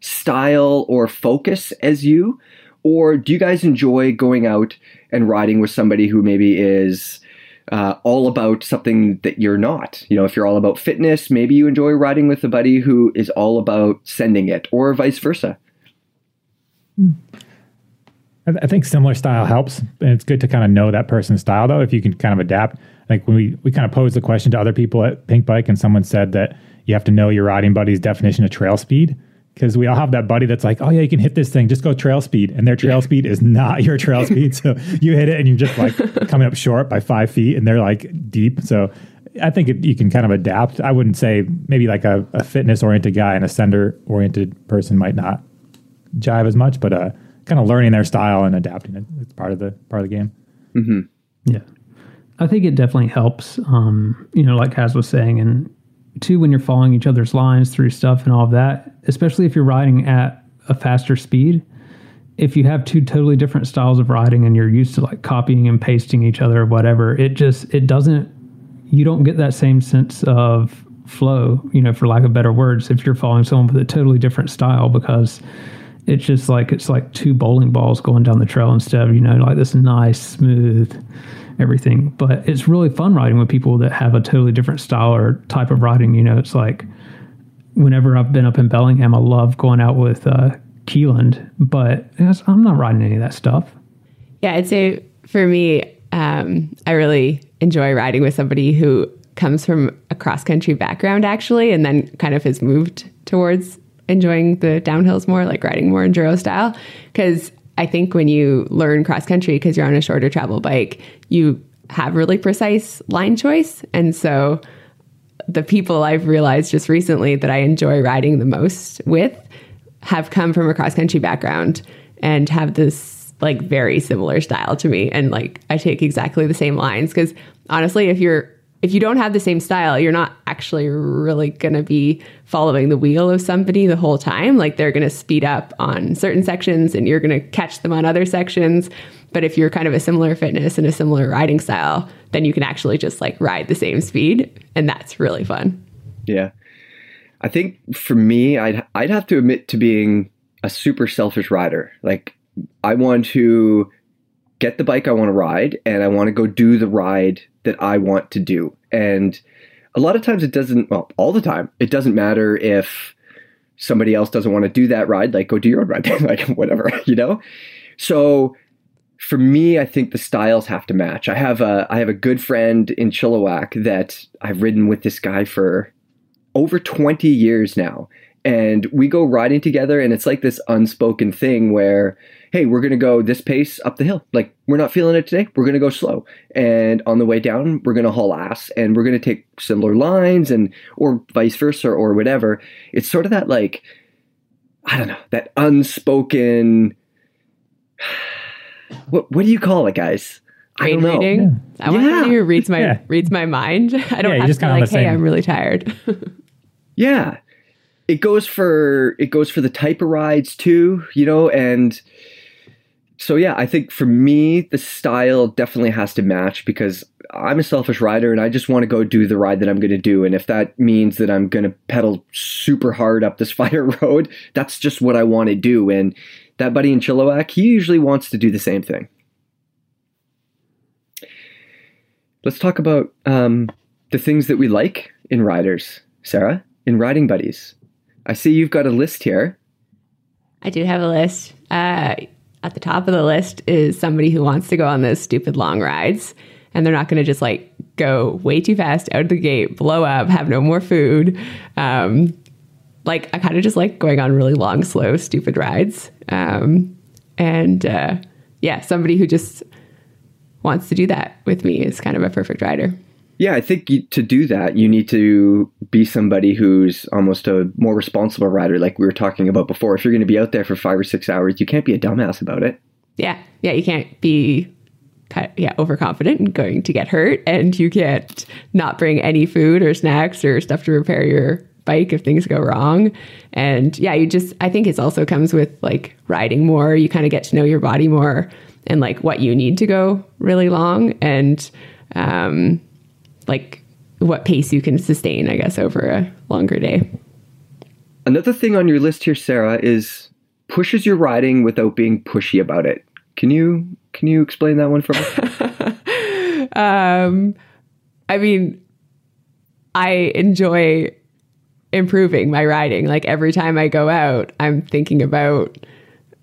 style or focus as you or do you guys enjoy going out and riding with somebody who maybe is uh, all about something that you're not. You know if you're all about fitness maybe you enjoy riding with a buddy who is all about sending it or vice versa. I, I think similar style helps, and it's good to kind of know that person's style though. If you can kind of adapt, like when we we kind of posed the question to other people at Pinkbike, and someone said that you have to know your riding buddy's definition of trail speed because we all have that buddy that's like, oh yeah, you can hit this thing, just go trail speed, and their trail speed is not your trail speed. So you hit it, and you're just like coming up short by five feet, and they're like deep. So I think it, you can kind of adapt. I wouldn't say maybe like a, a fitness oriented guy and a sender oriented person might not jive as much, but uh, kind of learning their style and adapting it. It's part of the part of the game. Yeah. I think it definitely helps. Um, you know, like Kaz was saying, and two, when you're following each other's lines through stuff and all of that, especially if you're riding at a faster speed, if you have two totally different styles of riding and you're used to like copying and pasting each other or whatever, it just it doesn't you don't get that same sense of flow, you know, for lack of better words, if you're following someone with a totally different style because it's just like it's like two bowling balls going down the trail instead of, you know, like this nice, smooth everything. But it's really fun riding with people that have a totally different style or type of riding. You know, it's like whenever I've been up in Bellingham, I love going out with uh, Keeland, but I'm not riding any of that stuff. Yeah, I'd say for me, um, I really enjoy riding with somebody who comes from a cross country background, actually, and then kind of has moved towards enjoying the downhills more, like riding more enduro style. Because I think when you learn cross country, because you're on a shorter travel bike, you have really precise line choice. And so the people I've realized just recently that I enjoy riding the most with have come from a cross country background and have this like very similar style to me and like I take exactly the same lines cuz honestly if you're if you don't have the same style you're not actually really going to be following the wheel of somebody the whole time like they're going to speed up on certain sections and you're going to catch them on other sections but if you're kind of a similar fitness and a similar riding style then you can actually just like ride the same speed and that's really fun Yeah. I think for me, I'd I'd have to admit to being a super selfish rider. Like I want to get the bike I want to ride and I want to go do the ride that I want to do. And a lot of times it doesn't well, all the time, it doesn't matter if somebody else doesn't want to do that ride, like go do your own ride, like whatever, you know? So for me, I think the styles have to match. I have a I have a good friend in Chilliwack that I've ridden with this guy for over 20 years now. And we go riding together, and it's like this unspoken thing where, hey, we're going to go this pace up the hill. Like, we're not feeling it today. We're going to go slow. And on the way down, we're going to haul ass and we're going to take similar lines and, or vice versa, or whatever. It's sort of that, like, I don't know, that unspoken. What, what do you call it, guys? I don't Brain know. reading. I want Yeah. somebody who reads my Yeah. reads my mind. I don't Yeah, have just to kinda like, hey, same- I'm really tired. Yeah. It goes for it goes for the type of rides too, you know, and so yeah, I think for me the style definitely has to match because I'm a selfish rider and I just want to go do the ride that I'm going to do and if that means that I'm going to pedal super hard up this fire road, that's just what I want to do and that buddy in Chilliwack, he usually wants to do the same thing. Let's talk about um, the things that we like in riders, Sarah in riding buddies. I see you've got a list here. I do have a list. Uh, at the top of the list is somebody who wants to go on those stupid long rides, and they're not going to just like go way too fast out of the gate, blow up, have no more food. Um, like I kind of just like going on really long, slow, stupid rides. Um, and uh, yeah, somebody who just wants to do that with me is kind of a perfect rider. Yeah, I think to do that, you need to be somebody who's almost a more responsible rider, like we were talking about before. If you're going to be out there for five or six hours, you can't be a dumbass about it. yeah, yeah, you can't be yeah overconfident and going to get hurt, and you can't not bring any food or snacks or stuff to repair your bike if things go wrong. And yeah, you just I think it also comes with like riding more. You kind of get to know your body more and like what you need to go really long and um, like what pace you can sustain, I guess, over a longer day. Another thing on your list here, Sarah, is pushes your riding without being pushy about it. Can you can you explain that one for me? um, I mean, I enjoy improving my riding. Like every time I go out, I'm thinking about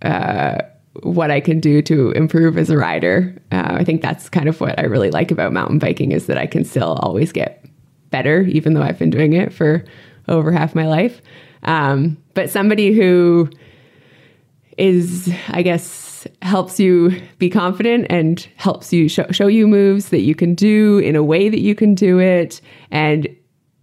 uh, what I can do to improve as a rider. Uh, I think that's kind of what I really like about mountain biking is that I can still always get better, even though I've been doing it for over half my life. Um, but somebody who is, I guess, helps you be confident and helps you show, show you moves that you can do in a way that you can do it and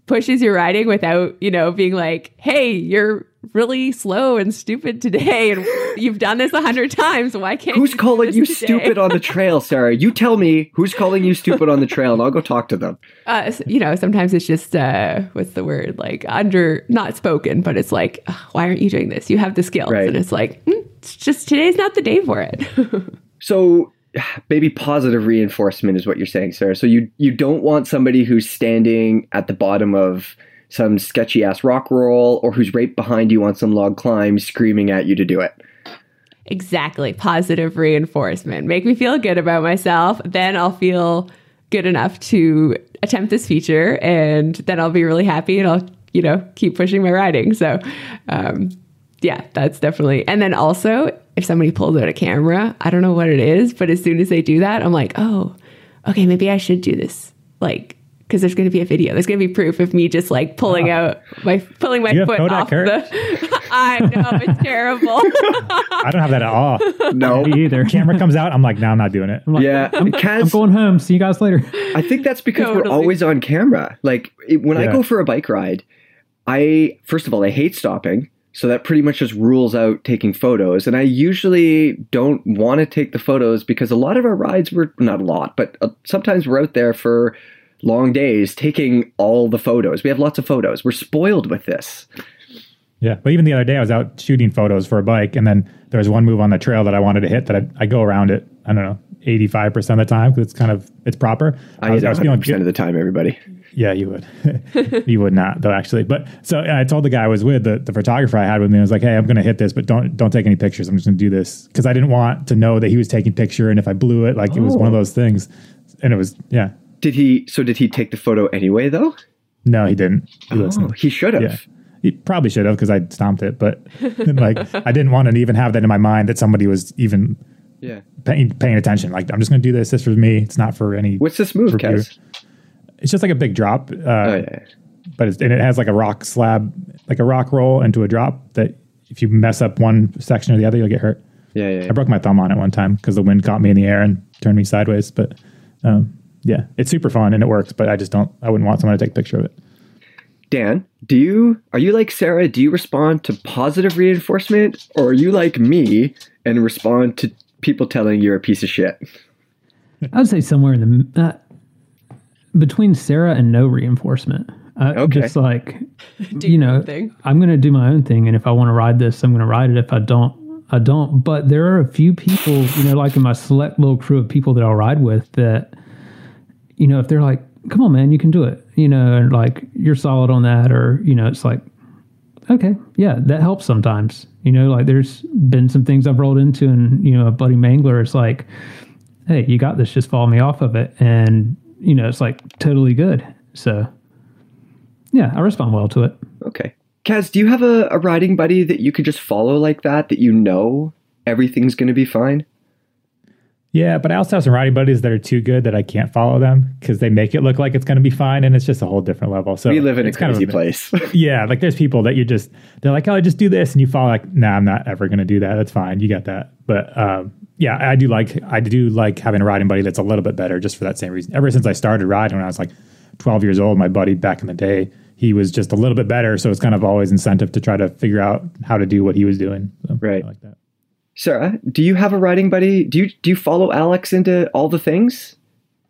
pushes your riding without, you know, being like, hey, you're really slow and stupid today and you've done this a hundred times. Why can't Who's you calling you today?" stupid on the trail, Sarah? You tell me who's calling you stupid on the trail, and I'll go talk to them. uh, you know, sometimes it's just uh, what's the word? Like under not spoken, but it's like, why aren't you doing this? You have the skills, Right. and it's like, "Mm, it's just today's not the day for it. So maybe positive reinforcement is what you're saying, Sarah. So you you don't want somebody who's standing at the bottom of some sketchy ass rock roll or who's right behind you on some log climb screaming at you to do it. exactly, positive reinforcement. Make me feel good about myself, then I'll feel good enough to attempt this feature, and then I'll be really happy, and I'll you know keep pushing my riding. So. Um, yeah, that's definitely. And then also, if somebody pulls out a camera, I don't know what it is, but as soon as they do that, I'm like, oh, okay, maybe I should do this. Like, because there's going to be a video. There's going to be proof of me just like pulling out my pulling my you foot Kodak, off Kurt? the. I know it's terrible. I don't have that at all. No. Me either. Camera comes out, I'm like, no, I'm not doing it. I'm like, Yeah, I'm, Kaz- I'm going home. See you guys later. I think that's because we're always on camera. Like it, when I go for a bike ride, I first of all I hate stopping. So that pretty much just rules out taking photos. And I usually don't want to take the photos because a lot of our rides were not a lot, but uh, sometimes we're out there for long days taking all the photos. We have lots of photos. We're spoiled with this. Yeah, but even the other day, I was out shooting photos for a bike, and then there was one move on the trail that I wanted to hit that I, I go around it. I don't know, eighty five percent of the time because it's kind of it's proper. I, I was that feeling 100% of the time, everybody. Yeah, you would. you would not, though, actually. But so I told the guy I was with, the, the photographer I had with me, I was like, "Hey, I'm going to hit this, but don't don't take any pictures. I'm just going to do this because I didn't want to know that he was taking picture, and if I blew it, like it was one of Oh. those things. And it was, yeah, Did he? So did he take the photo anyway, though? no, he didn't. He Oh, he should have. Yeah. He probably should have because I stomped it, but like I didn't want to even have that in my mind that somebody was even Yeah. paying, paying attention. Like I'm just going to do this. This for me. It's not for any. What's this move, Kaz? It's just like a big drop, uh, Oh yeah. but it's, and it has like a rock slab, like a rock roll into a drop. That if you mess up one section or the other, you'll get hurt. Yeah, yeah. I broke my thumb on it one time because the wind caught me in the air and turned me sideways. But um, yeah, it's super fun and it works. But I just don't. I wouldn't want someone to take a picture of it. Dan, do you are you like Sarah? Do you respond to positive reinforcement, or are you like me and respond to people telling you're a piece of shit? I would say somewhere in the uh, between Sarah and no reinforcement. Uh, Okay. Just like Do you your own know, thing. I'm going to do my own thing, and if I want to ride this, I'm going to ride it. If I don't, I don't. But there are a few people, you know, like in my select little crew of people that I'll ride with, that you know, if they're like, "Come on, man, you can do it," you know, and like you're solid on that, or you know, it's like, okay, yeah, that helps sometimes. You know, like there's been some things I've rolled into, and you know, a buddy mangler is like, hey, you got this, just follow me off of it. And, you know, it's like totally good. So, yeah, I respond well to it. Okay. Kaz, do you have a, a riding buddy that you could just follow like that, that you know everything's going to be fine? Yeah, but I also have some riding buddies that are too good that I can't follow them because they make it look like it's going to be fine, and it's just a whole different level. So We live in a it's kind of crazy place. Yeah, like there's people that you just they're like, oh, I just do this, and you follow like, nah, I'm not ever gonna do that. That's fine, you got that. But um, yeah, I do like I do like having a riding buddy that's a little bit better, just for that same reason. Ever since I started riding when I was like 12 years old, my buddy back in the day, he was just a little bit better, so it's kind of always incentive to try to figure out how to do what he was doing. So, Right. I like that. Sarah, do you have a riding buddy? Do you do you follow Alex into all the things?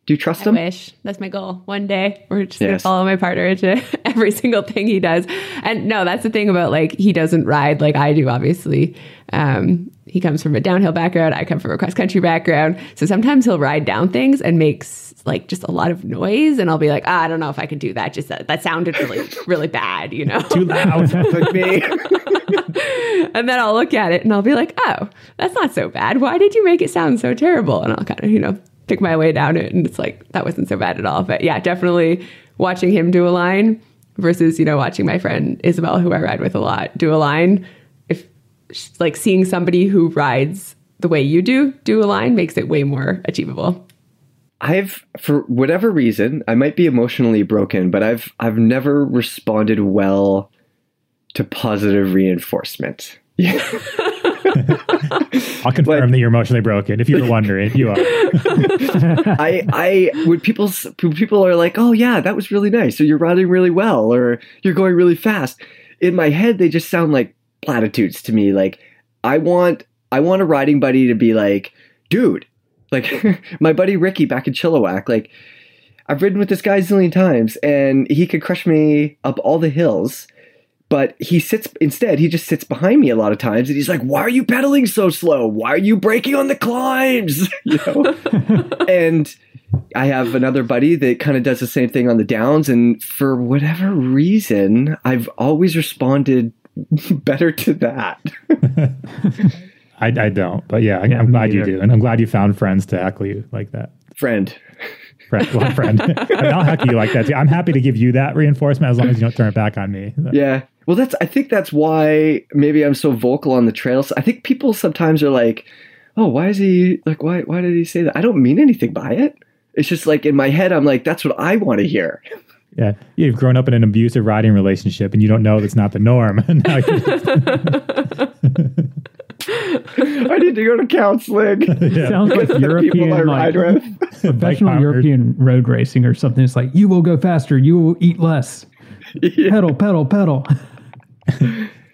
Do you trust I him? wish. That's my goal. One day, we're just Yes. gonna follow my partner into every single thing he does. And no, that's the thing about like he doesn't ride like I do. Obviously, um, he comes from a downhill background. I come from a cross country background. So sometimes he'll ride down things and makes like just a lot of noise, and I'll be like, ah, I don't know if I can do that. Just that, that sounded really, really bad, you know. Too loud. like me. and then I'll look at it and I'll be like, oh, that's not so bad. Why did you make it sound so terrible? And I'll kind of, you know, pick my way down it. And it's like, that wasn't so bad at all. But yeah, definitely watching him do a line versus, you know, watching my friend Isabel, who I ride with a lot, do a line. If like seeing somebody who rides the way you do, do a line makes it way more achievable. I've for whatever reason, I might be emotionally broken, but I've I've never responded well to positive reinforcement. Yeah. I'll confirm that you're emotionally broken. If you were wondering, you are. I I when people people are like, "Oh yeah, that was really nice," or "You're riding really well," or "You're going really fast," in my head they just sound like platitudes to me. Like I want I want a riding buddy to be like, "Dude," like my buddy Ricky back in Chilliwack. Like I've ridden with this guy a zillion times, and he could crush me up all the hills. But he sits instead. He just sits behind me a lot of times, and he's like, "Why are you pedaling so slow? Why are you braking on the climbs?" You know and I have another buddy that kind of does the same thing on the downs. And for whatever reason, I've always responded better to that. I, I don't, but yeah, I, I'm glad you do, and I'm glad you found friends to heckle you like that. Friend. Friend, well, friend. I mean, I'll heckle you like that too. I'm happy to give you that reinforcement as long as you don't turn it back on me. Yeah. Well, that's, I think that's why maybe I'm so vocal on the trails. I think people sometimes are like, oh, why is he, like, why, why did he say that? I don't mean anything by it. It's just like in my head, I'm like, that's what I want to hear. Yeah, you've grown up in an abusive riding relationship, and you don't know that's not the norm. Now you- I need to go to counseling. Sounds like With people I European, like, ride with. professional European road racing or something. It's like, you will go faster, you will eat less. Yeah. Pedal, pedal, pedal.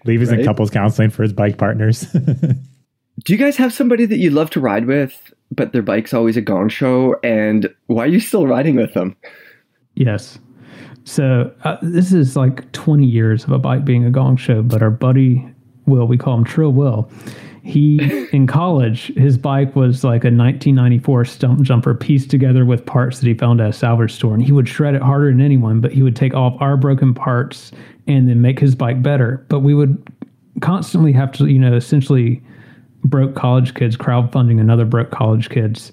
Leave is in couples counseling for his bike partners. Do you guys have somebody that you love to ride with, but their bike's always a gong show? And why are you still riding with them? Yes. So uh, this is like 20 years of a bike being a gong show, but our buddy Will, we call him Trill Will. He in college, his bike was like a 1994 Stumpjumper pieced together with parts that he found at a salvage store, and he would shred it harder than anyone. But he would take off our broken parts and then make his bike better. But we would constantly have to, you know, essentially broke college kids crowdfunding another broke college kids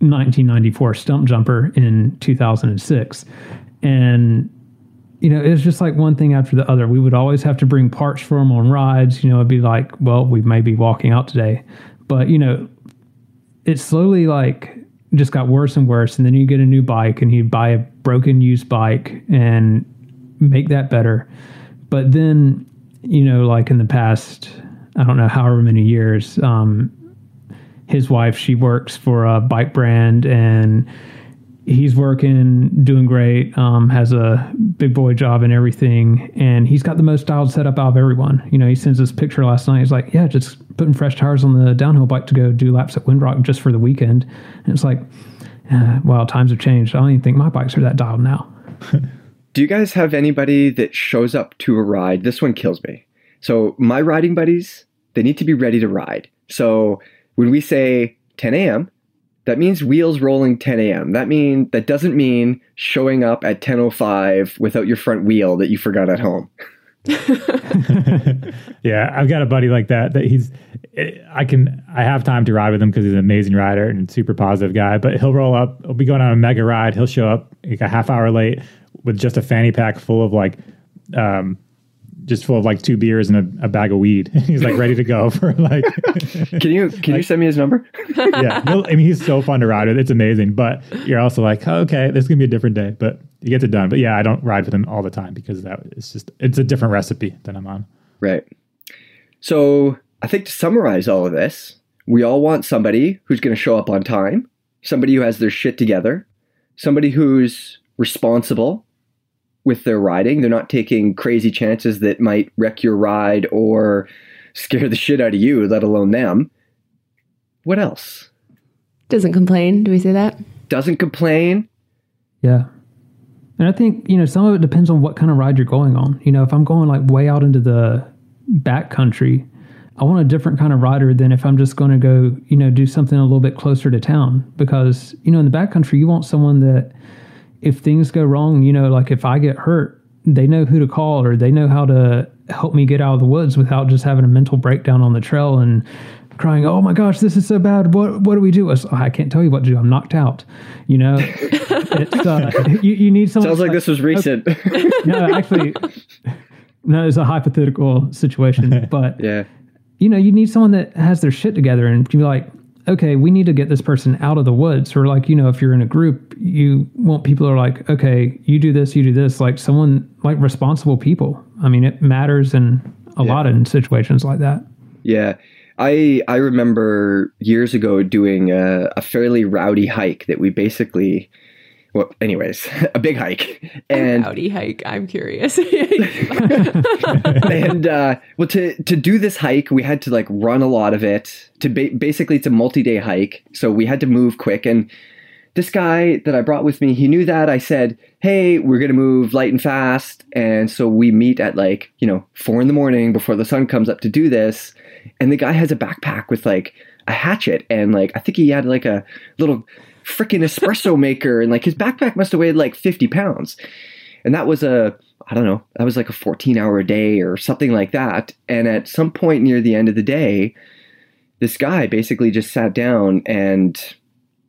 1994 Stumpjumper in 2006 and you know it was just like one thing after the other. We would always have to bring parts for him on rides. You know it'd be like well we may be walking out today. But you know it slowly like just got worse and worse. And then you get a new bike and he'd buy a broken used bike and make that better. But then you know like in the past i don't know however many years um his wife she works for a bike brand and he's working doing great um, has a big boy job and everything and he's got the most dialed setup out of everyone you know he sends this picture last night he's like yeah just putting fresh tires on the downhill bike to go do laps at windrock just for the weekend and it's like uh, well times have changed i don't even think my bikes are that dialed now Do you guys have anybody that shows up to a ride? This one kills me. So, my riding buddies, they need to be ready to ride. So, when we say 10 a.m., that means wheels rolling 10 a.m. That mean that doesn't mean showing up at 10:05 without your front wheel that you forgot at home. yeah, I've got a buddy like that. That he's, I can, I have time to ride with him because he's an amazing rider and super positive guy. But he'll roll up. He'll be going on a mega ride. He'll show up like a half hour late with just a fanny pack full of like, um, just full of like two beers and a, a bag of weed. he's like ready to go for like, Can you can you send me his number? yeah. he'll- I mean, he's so fun to ride with. It's amazing. But you're also like, oh, okay, this is gonna be a different day. But he gets it done. But yeah, I don't ride with him all the time because that it's just it's a different recipe than I'm on. Right. So, I think to summarize all of this, we all want somebody who's going to show up on time, somebody who has their shit together, somebody who's responsible with their riding. They're not taking crazy chances that might wreck your ride or scare the shit out of you, let alone them. What else? Doesn't complain. Do we say that? Doesn't complain. Yeah. And I think, you know, some of it depends on what kind of ride you're going on. You know, if I'm going like way out into the back country, I want a different kind of rider than if I'm just going to go, you know, do something a little bit closer to town. Because, you know, in the back country, you want someone that if things go wrong, you know, like if I get hurt, they know who to call or they know how to help me get out of the woods without just having a mental breakdown on the trail and crying, "Oh my gosh, this is so bad! What what do we do?" It's, I can't tell you what to do. I'm knocked out. You know, it's uh, you, you need someone. Sounds that's like this was recent. no, actually, no, it's a hypothetical situation, but yeah. you know, you need someone that has their shit together and can be like, okay, we need to get this person out of the woods. Or like, you know, if you're in a group, you want people are like, okay, you do this, you do this, like someone like responsible people. I mean, it matters in a Yeah. lot in situations like that. Yeah. I I remember years ago doing a, a fairly rowdy hike that we basically well anyways, a big hike. And a rowdy hike. I'm curious. and uh, well to to do this hike we had to like run a lot of it to ba- basically it's a multi-day hike so we had to move quick and this guy that i brought with me he knew that. I said hey we're gonna move light and fast. And so we meet at like you know four in the morning before the sun comes up to do this. And the guy has a backpack with like a hatchet and like i think he had like a little freaking espresso maker. And like his backpack must have weighed like 50 pounds. And that was a I don't know, that was like a 14 hour day or something like that. And at some point near the end of the day, this guy basically just sat down and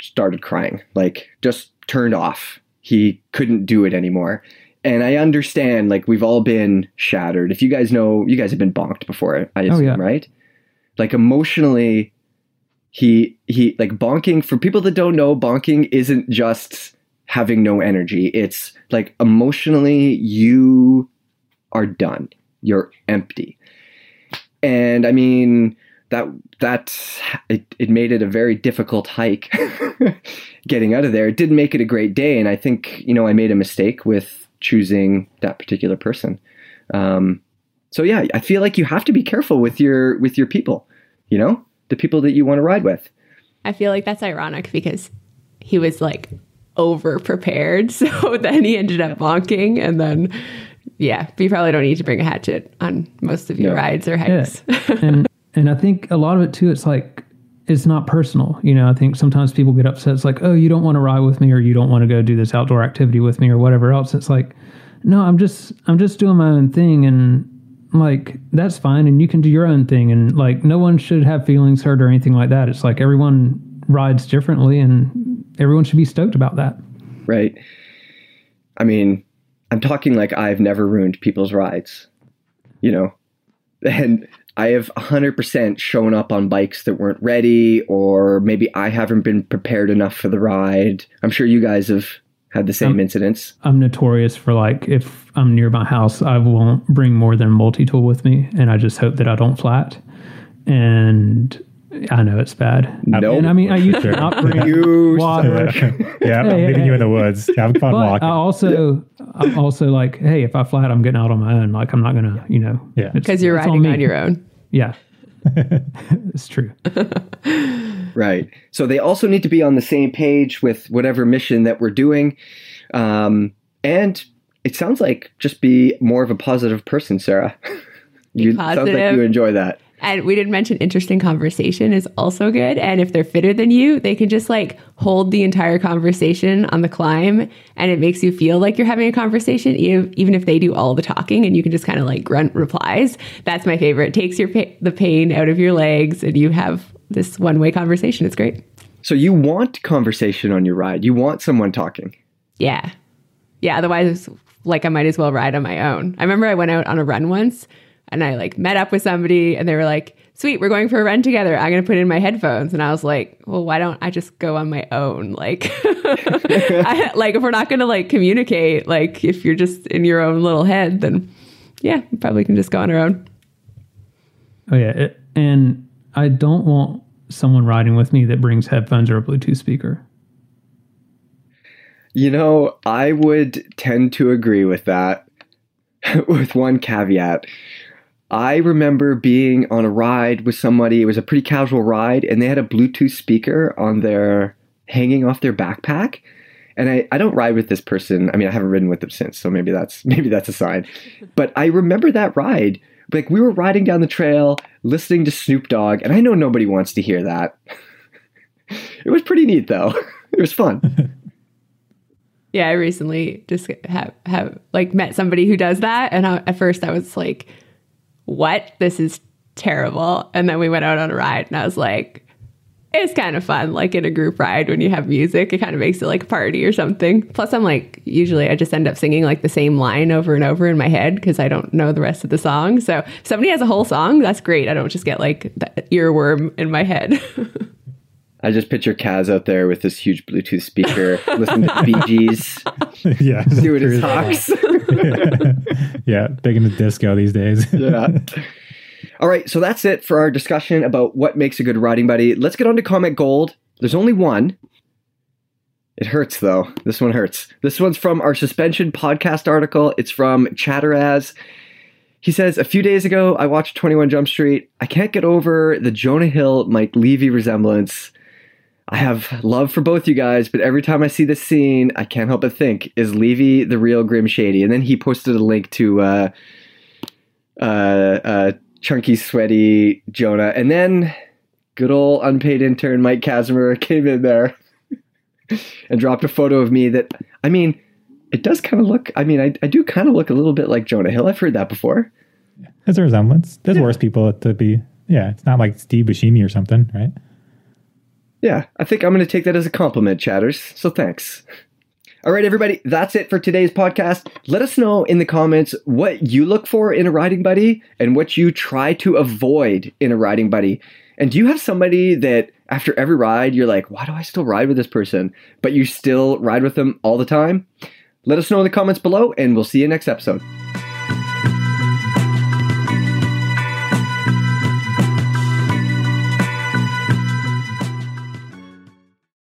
started crying, like just turned off. He couldn't do it anymore. And I understand, like, we've all been shattered. If you guys know, you guys have been bonked before, I oh, assume, yeah. right? Like, emotionally, he, he, like, bonking, for people that don't know, bonking isn't just having no energy. It's like emotionally, you are done. You're empty. And I mean, that that it, it made it a very difficult hike getting out of there. It didn't make it a great day, and I think you know I made a mistake with choosing that particular person. Um, So yeah, I feel like you have to be careful with your with your people, you know, the people that you want to ride with. I feel like that's ironic because he was like over prepared. So then he ended up bonking. And then, yeah, you probably don't need to bring a hatchet on most of your No. rides or Yeah. hikes. and and I think a lot of it too, it's like it's not personal. You know, I think sometimes people get upset. It's like, oh, you don't want to ride with me, or you don't want to go do this outdoor activity with me, or whatever else. It's like, no, I'm just I'm just doing my own thing, and like that's fine, and you can do your own thing, and like no one should have feelings hurt or anything like that. It's like everyone rides differently, and everyone should be stoked about that. right? I mean, I'm talking like I've never ruined people's rides, you know? And I have 100% shown up on bikes that weren't ready, or maybe I haven't been prepared enough for the ride. I'm sure you guys have had the same Um, incidents. I'm notorious for like if I'm near my house, I won't bring more than multi tool with me, and I just hope that I don't flat. And I know it's bad. Nope. And I mean, I used to not bring You water. yeah, I'm leaving hey, you in the woods. Have fun But I walking. also, I'm also like, hey, if I flat, I'm getting out on my own. Like, I'm not gonna, you know, Yeah. it's- Because you're riding me. on your own. Yeah, it's true. Right. So they also need to be on the same page with whatever mission that we're doing. Um, and it sounds like just be more of a positive person, Sarah. you sounds like you enjoy that. And we didn't mention interesting conversation is also good. And if they're fitter than you, they can just like hold the entire conversation on the climb and it makes you feel like you're having a conversation, even if they do all the talking and you can just kind of like grunt replies. That's my favorite. It takes your pa- the pain out of your legs and you have this one way conversation. It's great. So you want conversation on your ride. You want someone talking. Yeah. Yeah. Otherwise, like I might as well ride on my own. I remember I went out on a run once and I like met up with somebody and they were like, sweet, we're going for a run together. I'm going to put in my headphones. And I was like, well, why don't I just go on my own? Like, I, like if we're not going to like communicate, like if you're just in your own little head, then yeah, we probably can just go on our own. Oh yeah, it, and I don't want someone riding with me that brings headphones or a Bluetooth speaker. You know, I would tend to agree with that with one caveat. I remember being on a ride with somebody, it was a pretty casual ride, and they had a Bluetooth speaker on their hanging off their backpack. And I, I don't ride with this person. I mean, I haven't ridden with them since, so maybe that's maybe that's a sign. But I remember that ride. Like we were riding down the trail, listening to Snoop Dogg, and I know nobody wants to hear that. it was pretty neat though. It was fun. Yeah, I recently just have have like met somebody who does that, and I, at first I was like, "What? This is terrible." And then we went out on a ride, and I was like, "It's kind of fun, like in a group ride when you have music. It kind of makes it like a party or something." Plus, I'm like, usually I just end up singing like the same line over and over in my head because I don't know the rest of the song. So if somebody has a whole song, that's great. I don't just get like the earworm in my head. I just picture Kaz out there with this huge Bluetooth speaker, listening to Bee Gees, yeah, doing his cruising. talks. yeah, big into disco these days. yeah. All right, so that's it for our discussion about what makes a good riding buddy. Let's get on to comment gold. There's only one. It hurts though. This one hurts. This one's from our suspension podcast article. It's from Chatteraz. He says, A few days ago, I watched 21 Jump Street. I can't get over the Jonah Hill Mike Levy resemblance. I have love for both you guys, but every time I see this scene, I can't help but think, is Levy the real Grim Shady? And then he posted a link to uh, uh, uh, chunky, sweaty Jonah. And then good old unpaid intern Mike Kazimer came in there and dropped a photo of me that, I mean, it does kind of look, I mean, I, I do kind of look a little bit like Jonah Hill. I've heard that before. There's a resemblance. There's worse people to be. Yeah, it's not like Steve Buscemi or something, right? Yeah, I think I'm going to take that as a compliment, chatters. So thanks. All right, everybody, that's it for today's podcast. Let us know in the comments what you look for in a riding buddy and what you try to avoid in a riding buddy. And do you have somebody that after every ride, you're like, why do I still ride with this person? But you still ride with them all the time? Let us know in the comments below, and we'll see you next episode.